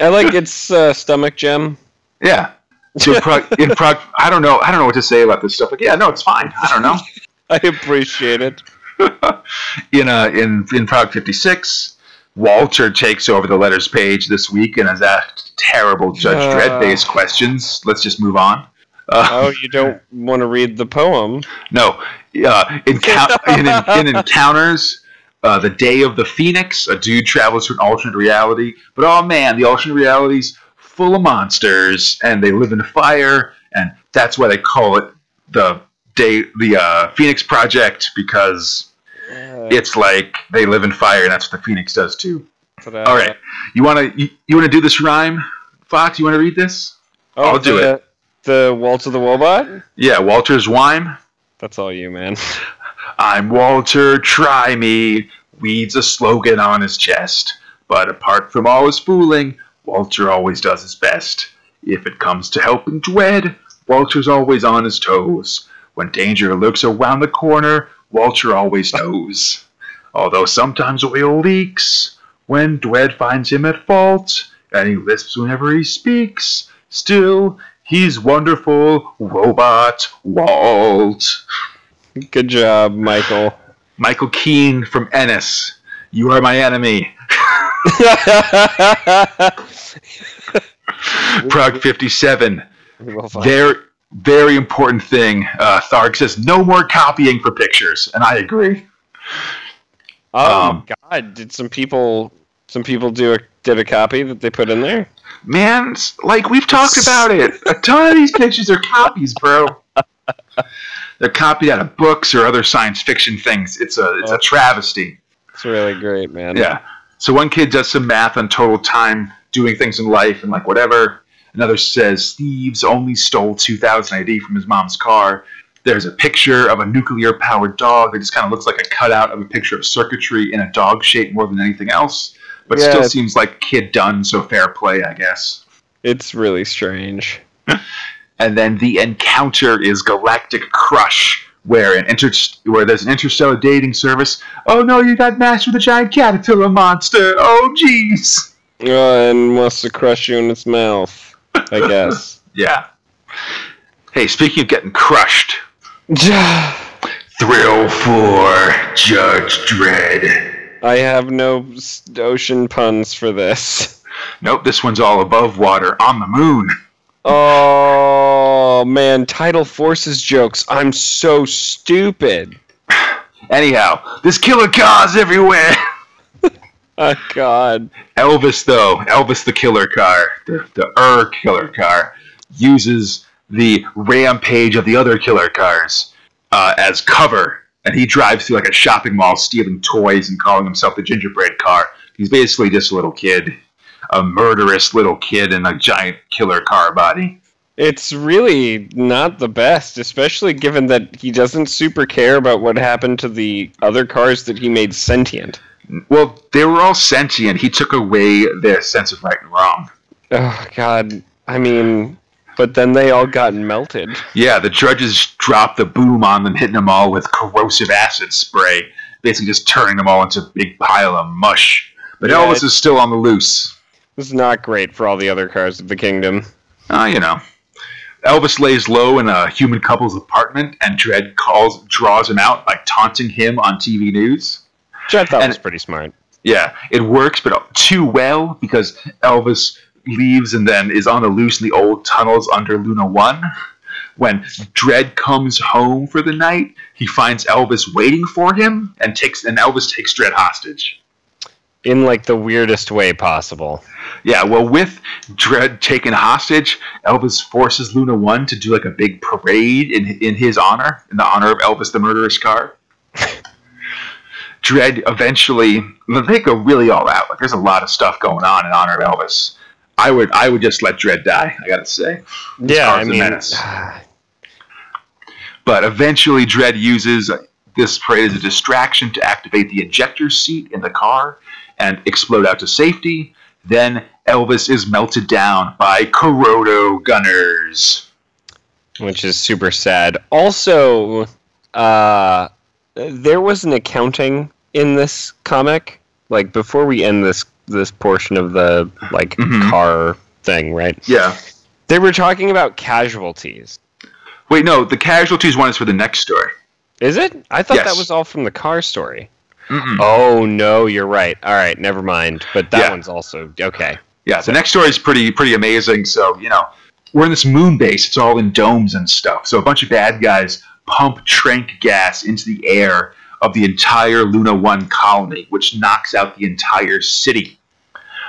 I like its uh, stomach gem. Yeah. So prog, in prog, I don't know. I don't know what to say about this stuff. Like, yeah, no, it's fine. I don't know. I appreciate it. in uh, in in Prog 56, Walter takes over the letters page this week and has asked terrible Judge Uh. Dredd based questions. Let's just move on. Uh, Oh, you don't want to read the poem? No, uh, in, in, in, in encounters, uh, the day of the Phoenix, a dude travels to an alternate reality. But oh man, the alternate reality's full of monsters, and they live in fire, and that's why they call it the day, the uh, Phoenix Project, because Uh, it's like they live in fire, and that's what the Phoenix does too. uh, All right, you want to you, you want to do this rhyme, Fox? You want to read this? Oh, I'll do the, The Waltz of the Wobot? Yeah, Walter's Wime. That's all you, man. I'm Walter, try me. Weeds a slogan on his chest. But apart from all his fooling, Walter always does his best. If it comes to helping Dwed, Walter's always on his toes. When danger lurks around the corner, Walter always knows. Although sometimes oil leaks, when Dwed finds him at fault, and he lisps whenever he speaks, still, he's wonderful, Robot Walt. Good job, Michael. Michael Keane from Ennis. You are my enemy. Prog 57. Well, fine. Very, important thing. Uh, Tharg says no more copying for pictures, and I agree. oh um, god! Did some people some people do a did a copy that they put in there? Man, like we've talked about it. A ton of these pictures are copies, bro. They're copied out of books or other science fiction things. It's a it's a travesty. It's really great, man. Yeah. So one kid does some math on total time doing things in life and like whatever. Another says thieves only stole 2000 ID from his mom's car. There's a picture of a nuclear powered dog that just kind of looks like a cutout of a picture of circuitry in a dog shape more than anything else. But Yeah. still seems like kid done, so fair play, I guess. It's really strange. And then the encounter is Galactic Crush, where an inter- where there's an interstellar dating service. Oh no, you got matched with a giant caterpillar monster. Oh jeez. Uh, and wants to crush you in its mouth, I guess. Yeah. Hey, speaking of getting crushed, thrill for Judge Dredd. I have no ocean puns for this. Nope, this one's all above water on the moon. Oh man, Tidal Forces jokes. I'm so stupid. Anyhow, there's killer cars everywhere. Oh god. Elvis, though, Elvis the killer car, the, the Ur killer car, uses the rampage of the other killer cars uh, as cover. And he drives through like a shopping mall stealing toys and calling himself the gingerbread car. He's basically just a little kid, a murderous little kid in a giant killer car body. It's really not the best, especially given that he doesn't super care about what happened to the other cars that he made sentient. Well, they were all sentient. He took away their sense of right and wrong. Oh god. I mean, but then they all got melted. Yeah, the judges dropped the boom on them, hitting them all with corrosive acid spray, basically just turning them all into a big pile of mush. But Yeah, Elvis is still on the loose. This is not great for all the other cars of the kingdom. Uh, you know. Elvis lays low in a human couple's apartment, and Dredd calls, draws him out by taunting him on TV news. Which I thought And- was pretty smart. Yeah, it works, but too well because Elvis leaves and then is on the loose in the old tunnels under Luna One. When Dredd comes home for the night, he finds Elvis waiting for him and takes and Elvis takes Dredd hostage. in like the weirdest way possible. Yeah, well, with Dredd taken hostage, Elvis forces Luna One to do like a big parade in in his honor, in the honor of Elvis the murderous car. Dredd eventually they go really all out. Like there's a lot of stuff going on in honor of Elvis. I would I would just let Dredd die. I gotta say. Yeah, I mean, menace. But eventually, Dredd uses this parade as a distraction to activate the ejector seat in the car and explode out to safety. Then Elvis is melted down by Corrodo gunners. which is super sad. Also, uh, there was an accounting in this comic. Like before we end this this portion of the like Mhm. car thing, right? Yeah. They were talking about casualties. Wait, no, the casualties one is for the next story. Is it? I thought Yes. that was all from the car story. Mm-mm. Oh no, you're right. All right, never mind. But that Yeah. one's also okay. Yeah, the next story is pretty pretty amazing. So you know, we're in this moon base. It's all in domes and stuff. So a bunch of bad guys pump trank gas into the air of the entire Luna One colony, which knocks out the entire city.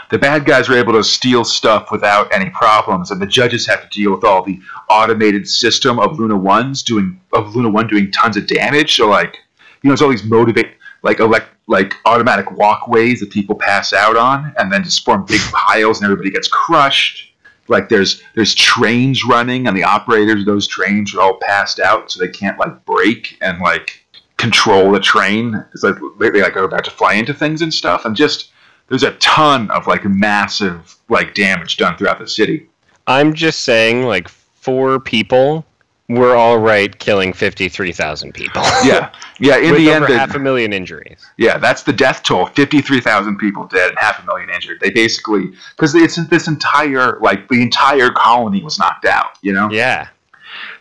The bad guys are able to steal stuff without any problems, and the judges have to deal with all the automated system of Luna One's doing of Luna One doing tons of damage. So like, you know, it's all these motivate like elect like automatic walkways that people pass out on, and then just form big piles, and everybody gets crushed. Like there's there's trains running, and the operators of those trains are all passed out, so they can't like break and like control the train. It's like they, they like are about to fly into things and stuff, and just there's a ton of like massive like damage done throughout the city. I'm just saying, like four people were all right killing fifty-three thousand people. Yeah, yeah. In the over end, half a million injuries. Yeah, that's the death toll. Fifty-three thousand people dead and half a million injured. They basically because it's this entire like the entire colony was knocked out. You know, Yeah.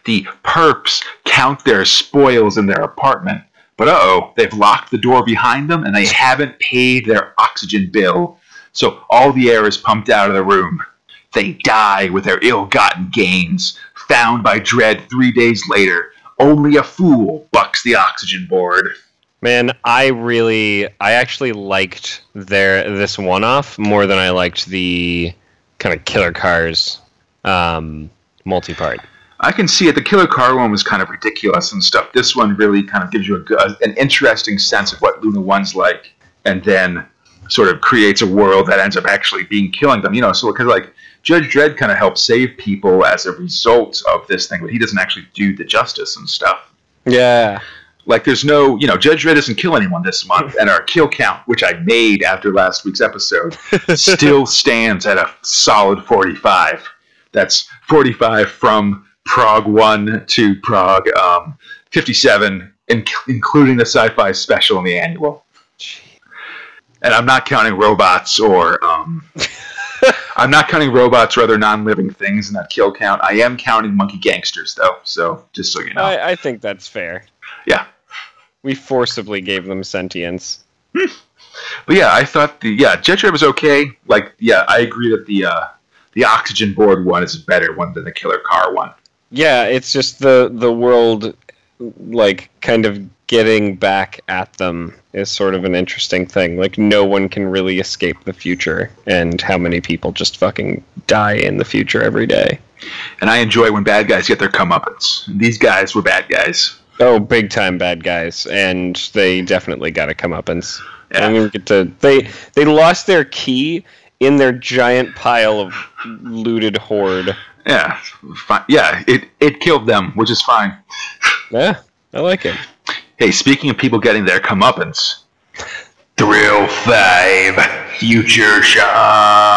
the perps count their spoils in their apartment, but uh oh, they've locked the door behind them and they haven't paid their oxygen bill. So all the air is pumped out of the room. They die with their ill-gotten gains, found by Dredd three days later. Only a fool bucks the oxygen board. Man, I really, I actually liked their this one-off more than I liked the kind of Killer Cars um, multi-part. I can see it. The Killer Car one was kind of ridiculous and stuff. This one really kind of gives you a, an interesting sense of what Luna One's like, and then sort of creates a world that ends up actually being killing them. You know, so because like Judge Dredd kind of helps save people as a result of this thing, but he doesn't actually do the justice and stuff. Yeah. Like, there's no, you know, Judge Dredd doesn't kill anyone this month, and our kill count, which I made after last week's episode, still stands at a solid 45. That's 45 from Prog 1 to Prog um, 57, in- including the sci fi special and the annual. And I'm not counting robots or. Um, I'm not counting robots or other non living things in that kill count. I am counting monkey gangsters, though, so just so you know. I, I think that's fair. yeah. We forcibly gave them sentience. But yeah, I thought the yeah Jet was okay. Like yeah, I agree that the uh, the oxygen board one is a better one than the killer car one. Yeah, it's just the the world like kind of getting back at them is sort of an interesting thing. Like no one can really escape the future and how many people just fucking die in the future every day. And I enjoy when bad guys get their comeuppance. These guys were bad guys. Oh, big time bad guys, and they definitely got to come up and I Yeah. don't get to they they lost their key in their giant pile of looted hoard. Yeah, fine. Yeah, it it killed them, which is fine. Yeah, I like it. Hey, speaking of people getting their comeuppance, Thrill Five Future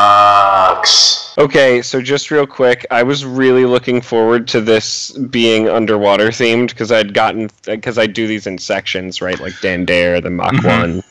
Shocks. Okay, so just real quick, I was really looking forward to this being underwater themed because I'd gotten because I do these in sections, right? Like Dan Dare, the Mach Mhm. One.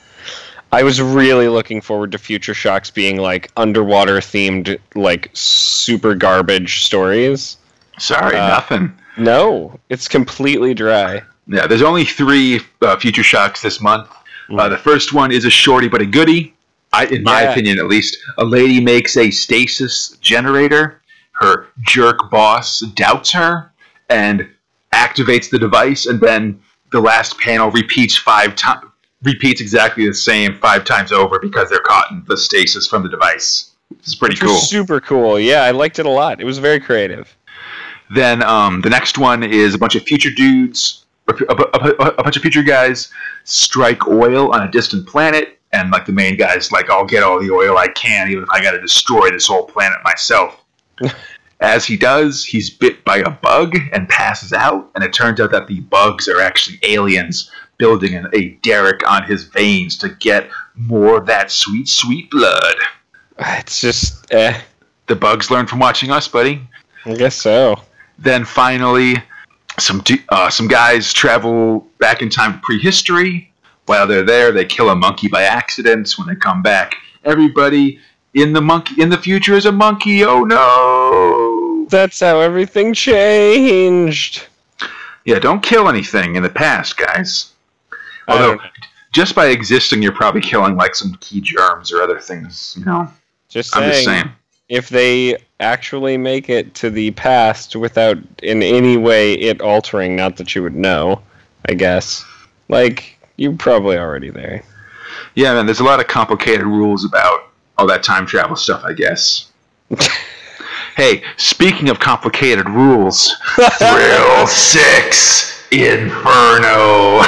I was really looking forward to Future Shocks being like underwater themed, like super garbage stories. Sorry, Uh, nothing. No, it's completely dry. Yeah, there's only three uh, Future Shocks this month. Uh, Mm. the first one is a shorty but a goodie. I, in my Yeah. opinion, at least, a lady makes a stasis generator. Her jerk boss doubts her and activates the device, and then the last panel repeats five times. Repeats exactly the same five times over because they're caught in the stasis from the device. This is pretty Which cool. super cool. Yeah, I liked it a lot. It was very creative. Then um, the next one is a bunch of future dudes, a, a, a, a bunch of future guys strike oil on a distant planet, and like the main guy's like, "I'll get all the oil I can, even if I got to destroy this whole planet myself." As he does, he's bit by a bug and passes out, and it turns out that the bugs are actually aliens building an, a derrick on his veins to get more of that sweet, sweet blood. It's just, eh, The bugs learn from watching us, buddy. I guess so. Then finally, some uh, some guys travel back in time to prehistory. While they're there, they kill a monkey by accident. When they come back, everybody in the monkey in the future is a monkey. Oh no! That's how everything changed. Yeah, don't kill anything in the past, guys. I Although, just by existing, you're probably killing like some key germs or other things. You know, Just I'm saying, just saying. if they actually make it to the past without in any way it altering, not that you would know, I guess. Like, you're probably already there. Yeah, man. There's a lot of complicated rules about all that time travel stuff. I guess. Hey, speaking of complicated rules, Thrill Six Inferno.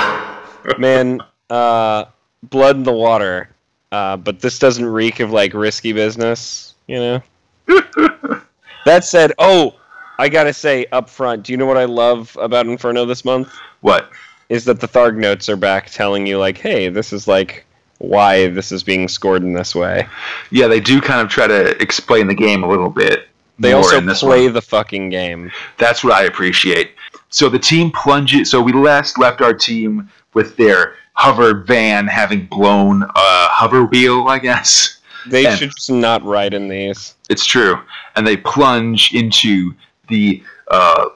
Man, uh, blood in the water. Uh, but this doesn't reek of like risky business, you know. that said, oh, I gotta say up front, do you know what I love about Inferno this month? What? Is that the Tharg notes are back telling you like, hey, this is like why this is being scored in this way. Yeah, they do kind of try to explain the game a little bit. They also play one. the fucking game. That's what I appreciate. So the team plunges. So we last left our team with their hover van having blown a hover wheel, I guess. They Yeah. should just not ride in these. It's true, and they plunge into the uh,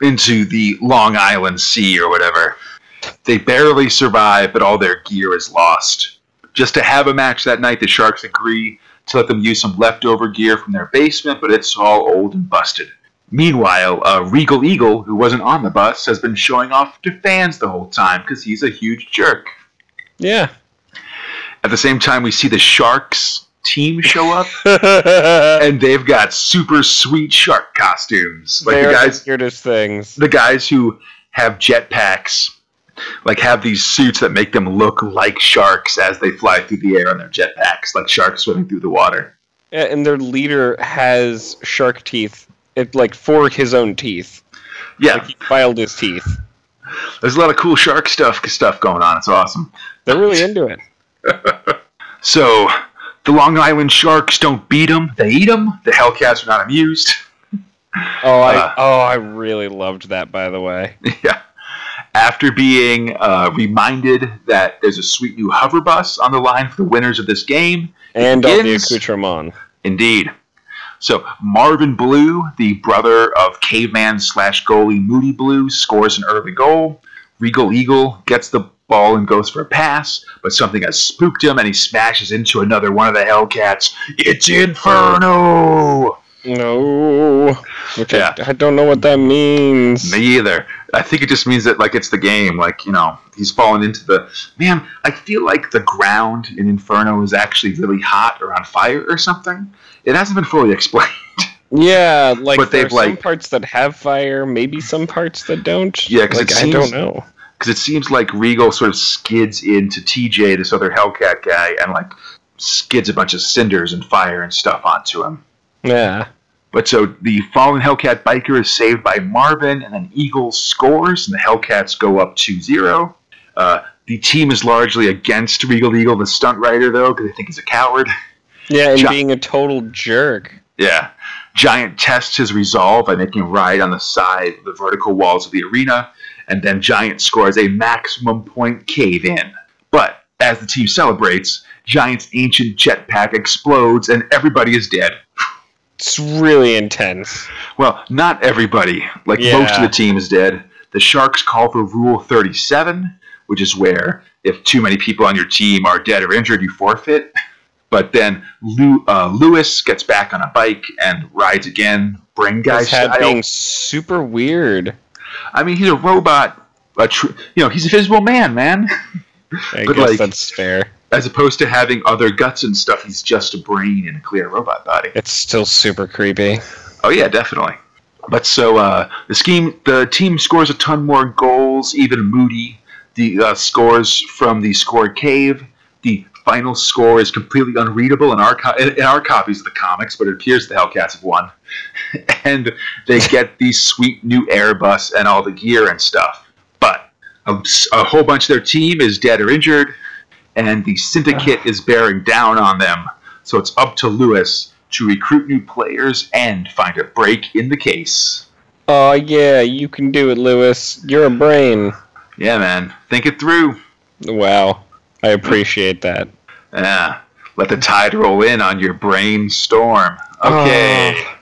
into the Long Island Sea or whatever. They barely survive, but all their gear is lost. Just to have a match that night, the Sharks agree to let them use some leftover gear from their basement, but it's all old and busted. Meanwhile, uh, Regal Eagle, who wasn't on the bus, has been showing off to fans the whole time because he's a huge jerk. Yeah. At the same time, we see the Sharks team show up, and they've got super sweet shark costumes. Like the are guys, the weirdest things. the guys who have jetpacks, like have these suits that make them look like sharks as they fly through the air on their jetpacks, like sharks swimming through the water. Yeah, and their leader has shark teeth. It like for his own teeth. Yeah, Like he filed his teeth. there's a lot of cool shark stuff stuff going on. It's awesome. They're really into it. So the Long Island Sharks don't beat them; they eat them. The Hellcats are not amused. Oh, I Uh. oh I really loved that. By the way, yeah. After being uh, reminded that there's a sweet new hover bus on the line for the winners of this game, and all the begins- accoutrement. Indeed. So Marvin Blue, the brother of caveman slash goalie Moody Blue, scores an early goal. Regal Eagle gets the ball and goes for a pass, but something has spooked him and he smashes into another one of the Hellcats. It's Inferno! No, which Yeah. I, I don't know what that means. Me either. I think it just means that like it's the game. Like you know, he's fallen into the man. I feel like the ground in Inferno is actually really hot or on fire or something. It hasn't been fully explained. Yeah, like But there are some parts that have fire, maybe some parts that don't. Yeah, 'cause like it I seems- don't know. because it seems like Regal sort of skids into TJ, this other Hellcat guy, and like skids a bunch of cinders and fire and stuff onto him. Yeah, But so the fallen Hellcat biker is saved by Marvin, and then Eagle scores, and the Hellcats go up 2 0. Uh, the team is largely against Regal Eagle, the stunt rider, though, because they think he's a coward. yeah, and Gi- being a total jerk. Yeah. Giant tests his resolve by making him ride on the side of the vertical walls of the arena, and then Giant scores a maximum point cave in. But as the team celebrates, Giant's ancient jetpack explodes and everybody is dead. It's really intense. Well, not everybody. Like Yeah. most of the team is dead. The Sharks call for Rule 37, which is where if too many people on your team are dead or injured, you forfeit. But then Lew- uh, Lewis gets back on a bike and rides again, bring guy His style. being super weird. I mean, he's a robot. A tr- you know, he's a visible man, man. I But, guess like- that's fair. As opposed to having other guts and stuff, he's just a brain in a clear robot body. It's still super creepy. Oh yeah, definitely. But so uh, the scheme, the team scores a ton more goals. Even Moody, the uh, scores from the scored cave. The final score is completely unreadable in our co- in our copies of the comics, but it appears the Hellcats have won, and they get the sweet new Airbus and all the gear and stuff. But a, a whole bunch of their team is dead or injured, and the syndicate is bearing down on them. So it's up to Lewis to recruit new players and find a break in the case. Oh yeah, you can do it, Lewis. You're a brain. Yeah, man. Think it through. Wow, I appreciate that. Yeah. Let the tide roll in on your brainstorm. Okay. Ah.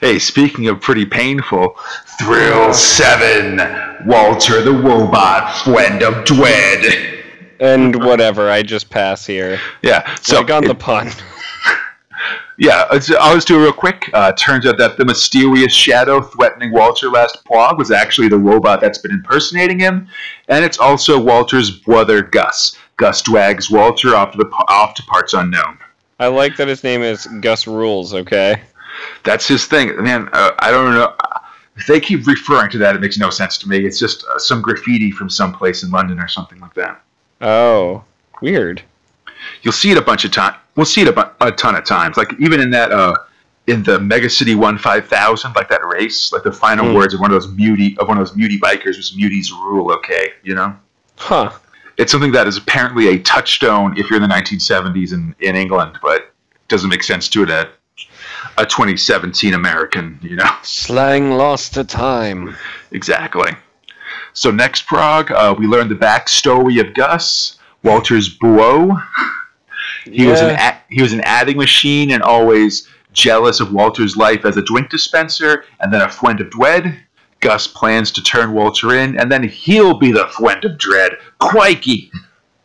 Hey, speaking of pretty painful, Thrill 7, Walter the Wobot, friend of Dwed. And whatever, I just pass here. Yeah, so like on the pun. Yeah, it's, I'll just do it real quick. Uh, turns out that the mysterious shadow threatening Walter last Pog was actually the robot that's been impersonating him, and it's also Walter's brother Gus. Gus drags Walter off to the off to parts unknown. I like that his name is Gus Rules. Okay. That's his thing, man. Uh, I don't know. If they keep referring to that, it makes no sense to me. It's just uh, some graffiti from someplace in London or something like that. Oh, weird. You'll see it a bunch of times. We'll see it a, bu- a ton of times. Like even in that, uh, in the Mega City One Five Thousand, like that race, like the final Hmm. words of one of those muty of one of those muty bikers was "Muties rule." Okay, you know. Huh. It's something that is apparently a touchstone if you're in the 1970s in, in England, but doesn't make sense to it at a 2017 American, you know. Slang lost to time. Exactly. So next prog, uh, we learn the backstory of Gus, Walter's beau. He was an Yeah. a- he was an adding machine and always jealous of Walter's life as a drink dispenser, and then a friend of Dwed. Gus plans to turn Walter in, and then he'll be the friend of Dredd. Crikey!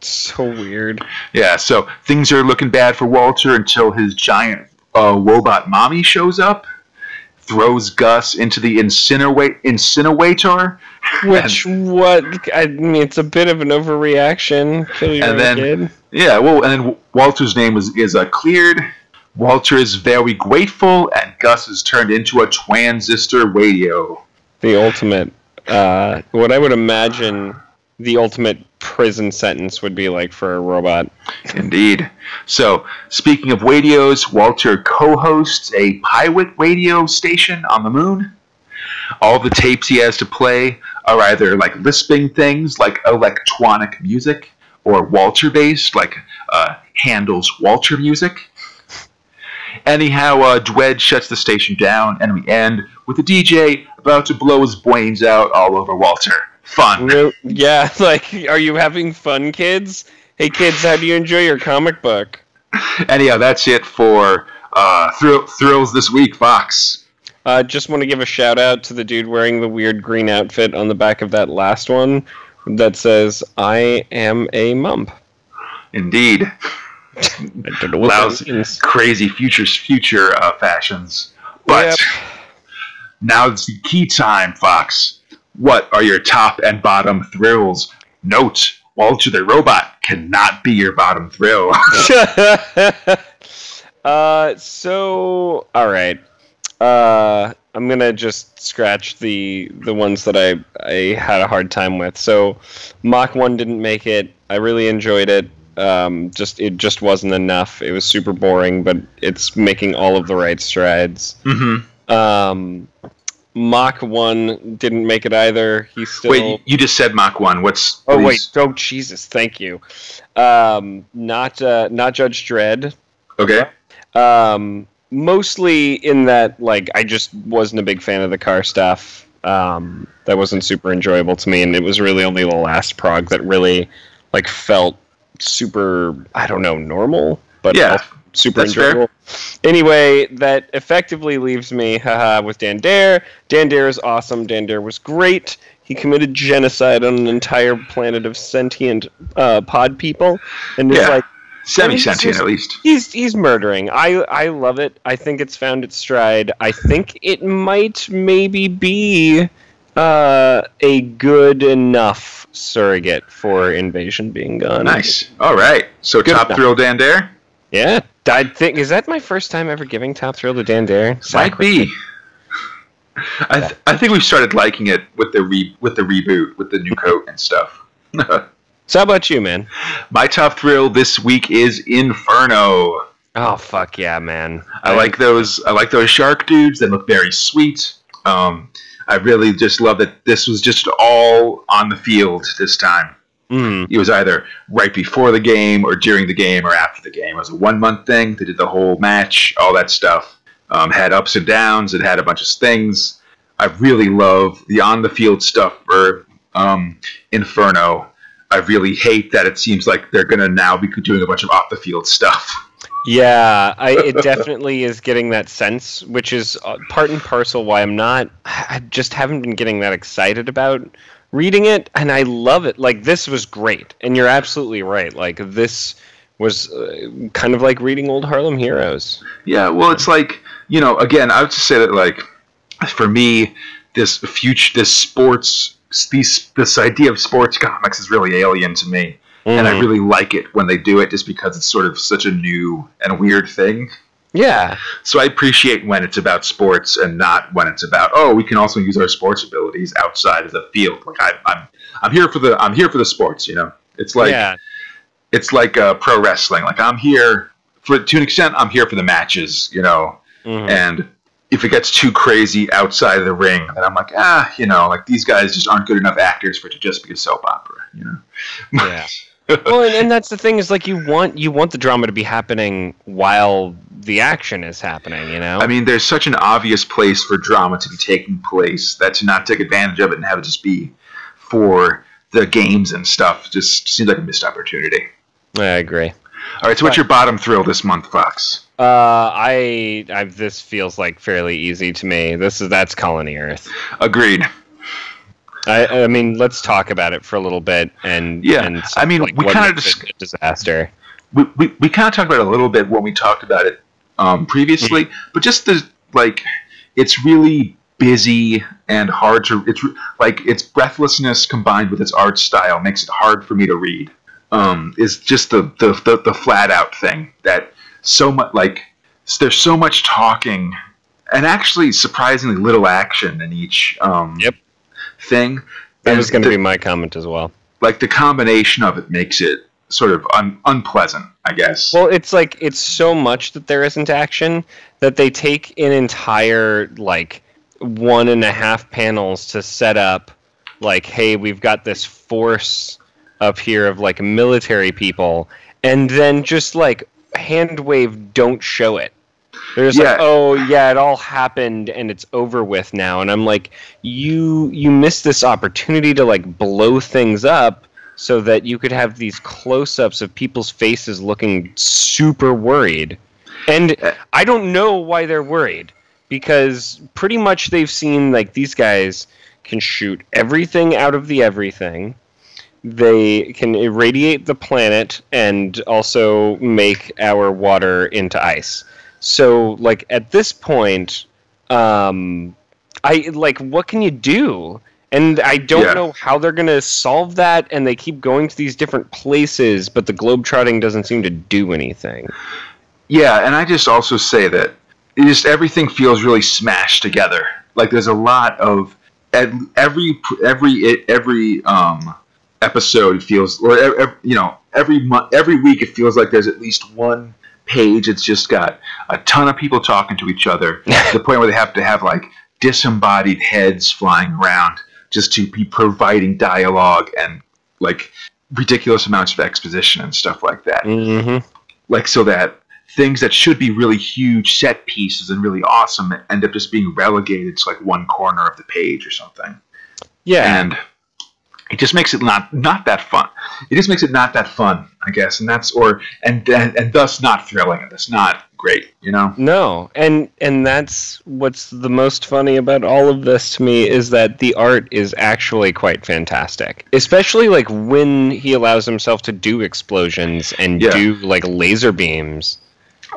So weird. Yeah, so things are looking bad for Walter until his giant uh, robot mommy shows up, throws Gus into the incinerator, Which what? I mean, it's a bit of an overreaction. And then- kid. Yeah, well, and then Walter's name is is uh, cleared. Walter is very grateful, and Gus is turned into a transistor radio. The ultimate. Uh, what I would imagine the ultimate prison sentence would be like for a robot. Indeed. So, speaking of radios, Walter co-hosts a pirate radio station on the moon. All the tapes he has to play are either like lisping things like electronic music, or Walter-based like uh, Handel's Walter music. Anyhow, uh, Dwed shuts the station down, and we end with the DJ about to blow his brains out all over Walter. Fun. No, yeah, like, are you having fun, kids? Hey, kids, how do you enjoy your comic book? Anyhow, that's it for uh, thrill- Thrills this week, Fox. Uh, just want to give a shout out to the dude wearing the weird green outfit on the back of that last one that says, I am a mump. Indeed. I don't know what Lousy, that means. crazy futures, future uh, fashions. But Yep. now it's the key time, Fox. What are your top and bottom thrills? Note: Walter the robot cannot be your bottom thrill. uh, so all right. Uh, I'm gonna just scratch the the ones that I I had a hard time with. So, Mach One didn't make it. I really enjoyed it. Um, just it just wasn't enough. It was super boring, but it's making all of the right strides. mm-hmm. Um, Mach One didn't make it either. He's still. Wait, you- just said Mach one. What's Oh wait! please- Oh Jesus! Thank you. Um, not uh, not Judge Dredd. Okay. Um, mostly in that like I just wasn't a big fan of the car stuff. Um, that wasn't super enjoyable to me, and it was really only the last prog that really like felt super. I don't know, normal, but Yeah, super that's fair. enjoyable. Anyway, that effectively leaves me haha, with Dan Dare. Dan Dare is awesome. Dan Dare was great. He committed genocide on an entire planet of sentient uh, pod people, and Yeah. like Semi-sentient just- at least. he's he's murdering. I I love it. I think it's found its stride. I think it might maybe be Uh, a good enough surrogate for invasion being gone. Nice. All right. So Good top enough. thrill Dan Dare Yeah. I think is that my first time ever giving top thrill to Dan Dare? might be. I, th- I think we've started liking it with the re- with the reboot with the new coat and stuff. So how about you, man? My top thrill this week is Inferno. Oh fuck yeah, man! I like those. I like those shark dudes. They look very sweet. Um, I really just love that this was just all on the field this time. Mm, It was either right before the game or during the game or after the game. It was a one month thing. They did the whole match, all that stuff. Um, had ups and downs. It had a bunch of things. I really love the on the field stuff for um, Inferno. I really hate that it seems like they're gonna now be doing a bunch of off the field stuff. yeah, I, it definitely is getting that sense, which is uh, part and parcel why I'm not. I just haven't been getting that excited about reading it, and I love it. Like this was great, and you're absolutely right. Like this was uh, kind of like reading old Harlem Heroes. Yeah, well, it's like you know. Again, I would just say that like for me, this future, this sports, these this idea of sports comics is really alien to me, and I Mhm. really like it when they do it, just because it's sort of such a new and weird thing. Yeah, So I appreciate when it's about sports and not when it's about oh we can also use our sports abilities outside of the field. Like I, I'm I'm here for the I'm here for the sports. You know, it's like yeah, it's like uh, pro wrestling. Like I'm here for to an extent. I'm here for the matches. You know, Mhm. and if it gets too crazy outside of the ring, then I'm like, ah, you know, like these guys just aren't good enough actors for it to just be a soap opera, you know? Yeah. well, and, and that's the thing is like you want you want the drama to be happening while the action is happening. You know. I mean, there's such an obvious place for drama to be taking place that to not take advantage of it and have it just be for the games and stuff just seems like a missed opportunity. I agree. All right, so what's your bottom thrill this month, Fox? Uh, I, I this feels like fairly easy to me. This is that's Colony Earth. Agreed. I, I mean, let's talk about it for a little bit and Yeah, And I mean, like, we what kinda dis- disaster. we, we, we kind of talked about it a little bit when we talked about it um, previously, but just the like, it's really busy and hard to. It's like its breathlessness combined with its art style makes it hard for me to read. Um, is just the, the the the flat out thing that so much like there's so much talking and actually surprisingly little action in each um, Yep. thing. That And was going to be my comment as well. like the combination of it makes it sort of un- unpleasant, I guess. Well, it's like it's so much that there isn't action that they take an entire like one and a half panels to set up like, hey, we've got this force up here of like military people, and then just like hand wave, don't show it. They're just Yeah. like, oh yeah, it all happened and it's over with now, and I'm like, you you missed this opportunity to like blow things up so that you could have these close-ups of people's faces looking super worried. And uh, I don't know why they're worried because pretty much they've seen like these guys can shoot everything out of the everything. They can irradiate the planet and also make our water into ice. So like at this point um I like what can you do? And I don't Yeah. know how they're going to solve that and they keep going to these different places but the globetrotting doesn't seem to do anything. Yeah, and I just also say that it just everything feels really smashed together. Like there's a lot of at every every every um episode feels or ev- ev- you know every month every week it feels like there's at least one page it's just got a ton of people talking to each other to the point where they have to have like disembodied heads flying around just to be providing dialogue and like ridiculous amounts of exposition and stuff like that Mhm. like so that things that should be really huge set pieces and really awesome end up just being relegated to like one corner of the page or something Yeah. and it just makes it not not that fun it just makes it not that fun i guess and that's or and and, and thus not thrilling and that's not great you know No, and and that's what's the most funny about all of this to me is that the art is actually quite fantastic. Especially like when he allows himself to do explosions and Yeah. do like laser beams.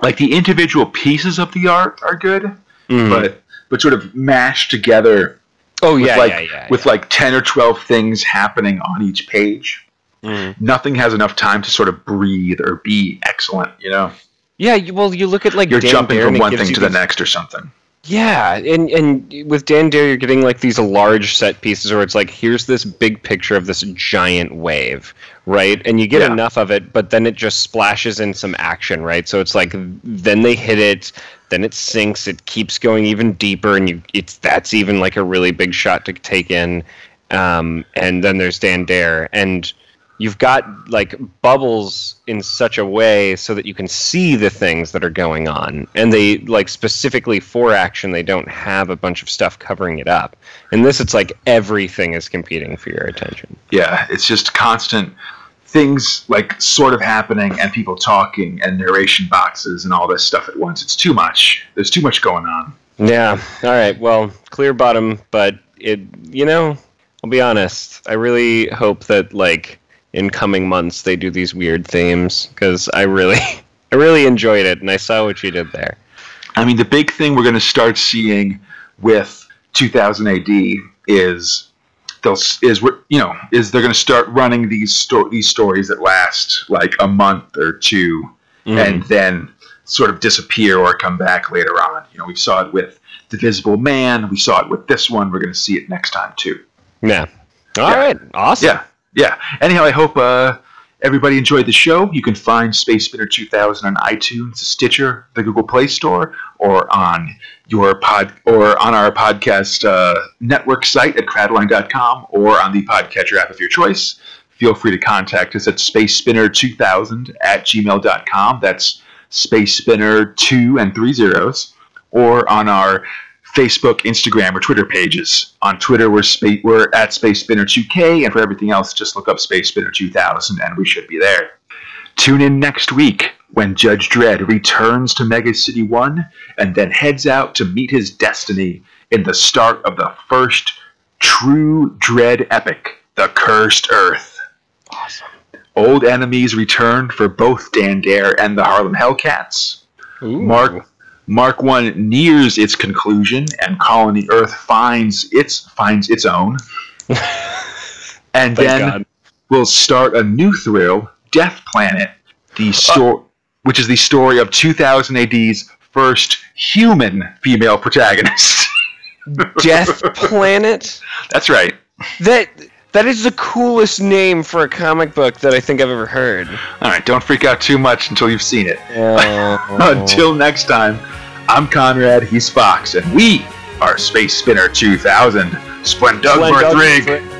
like the individual pieces of the art are good Mhm. but but sort of mashed together Oh yeah, like yeah, yeah. with like 10 or 12 things happening on each page. yeah. Mhm. Nothing has enough time to sort of breathe or be excellent, you know. Yeah, you, well, you look at like You're Dan jumping from one thing to the next or something. Yeah, and and with Dan Dare, you're getting like these large set pieces where it's like, here's this big picture of this giant wave, right? And you get Yeah. enough of it, but then it just splashes in some action, right? So it's like then they hit it, then it sinks, it keeps going even deeper, and you it's that's even like a really big shot to take in. Um, and then there's Dan Dare, and you've got like bubbles in such a way so that you can see the things that are going on and they like specifically for action they don't have a bunch of stuff covering it up in this it's like everything is competing for your attention Yeah, it's just constant things like sort of happening and people talking and narration boxes and all this stuff at once. It's too much. There's too much going on. yeah all right well clear bottom but it you know i'll be honest i really hope that like in coming months they do these weird themes because i really i really enjoyed it and i saw what you did there I mean, the big thing we're going to start seeing with 2000 AD is they'll is you know is they're going to start running these sto- these stories that last like a month or 2 mm-hmm. and then sort of disappear or come back later on. You know, we saw it with The Visible Man. We saw it with this one. We're going to see it next time too. yeah All right, awesome Yeah, yeah. Anyhow, I hope uh, everybody enjoyed the show. You can find Space Spinner 2000 on iTunes, Stitcher, the Google Play Store, or on your pod or on our podcast uh, network site at cradline.com or on the podcatcher app of your choice. Feel free to contact us at spacespinner2000 at gmail.com. That's Space Spinner 2 and three zeros. Or on our Facebook, Instagram, or Twitter pages. On Twitter, we're, spa- we're at Space Spinner 2K, and for everything else, just look up Space Spinner 2000, and we should be there. Tune in next week when Judge Dredd returns to Mega City 1 and then heads out to meet his destiny in the start of the first true Dredd epic, The Cursed Earth. awesome Old enemies return for both Dan Dare and the Harlem Hellcats. Ooh. Mach Mach One nears its conclusion, and Colony Earth finds its finds its own. and Thank then God. we'll start a new thrill, Death Planet, the story, which is the story of 2000 AD's first human female protagonist. Death Planet. That's right. That that is the coolest name for a comic book that I think I've ever heard. All right, don't freak out too much until you've seen it. Oh. Until next time, I'm Conrad, he's Fox, and we are Space Spinner 2000. Splundig Splundig Rig. Rig.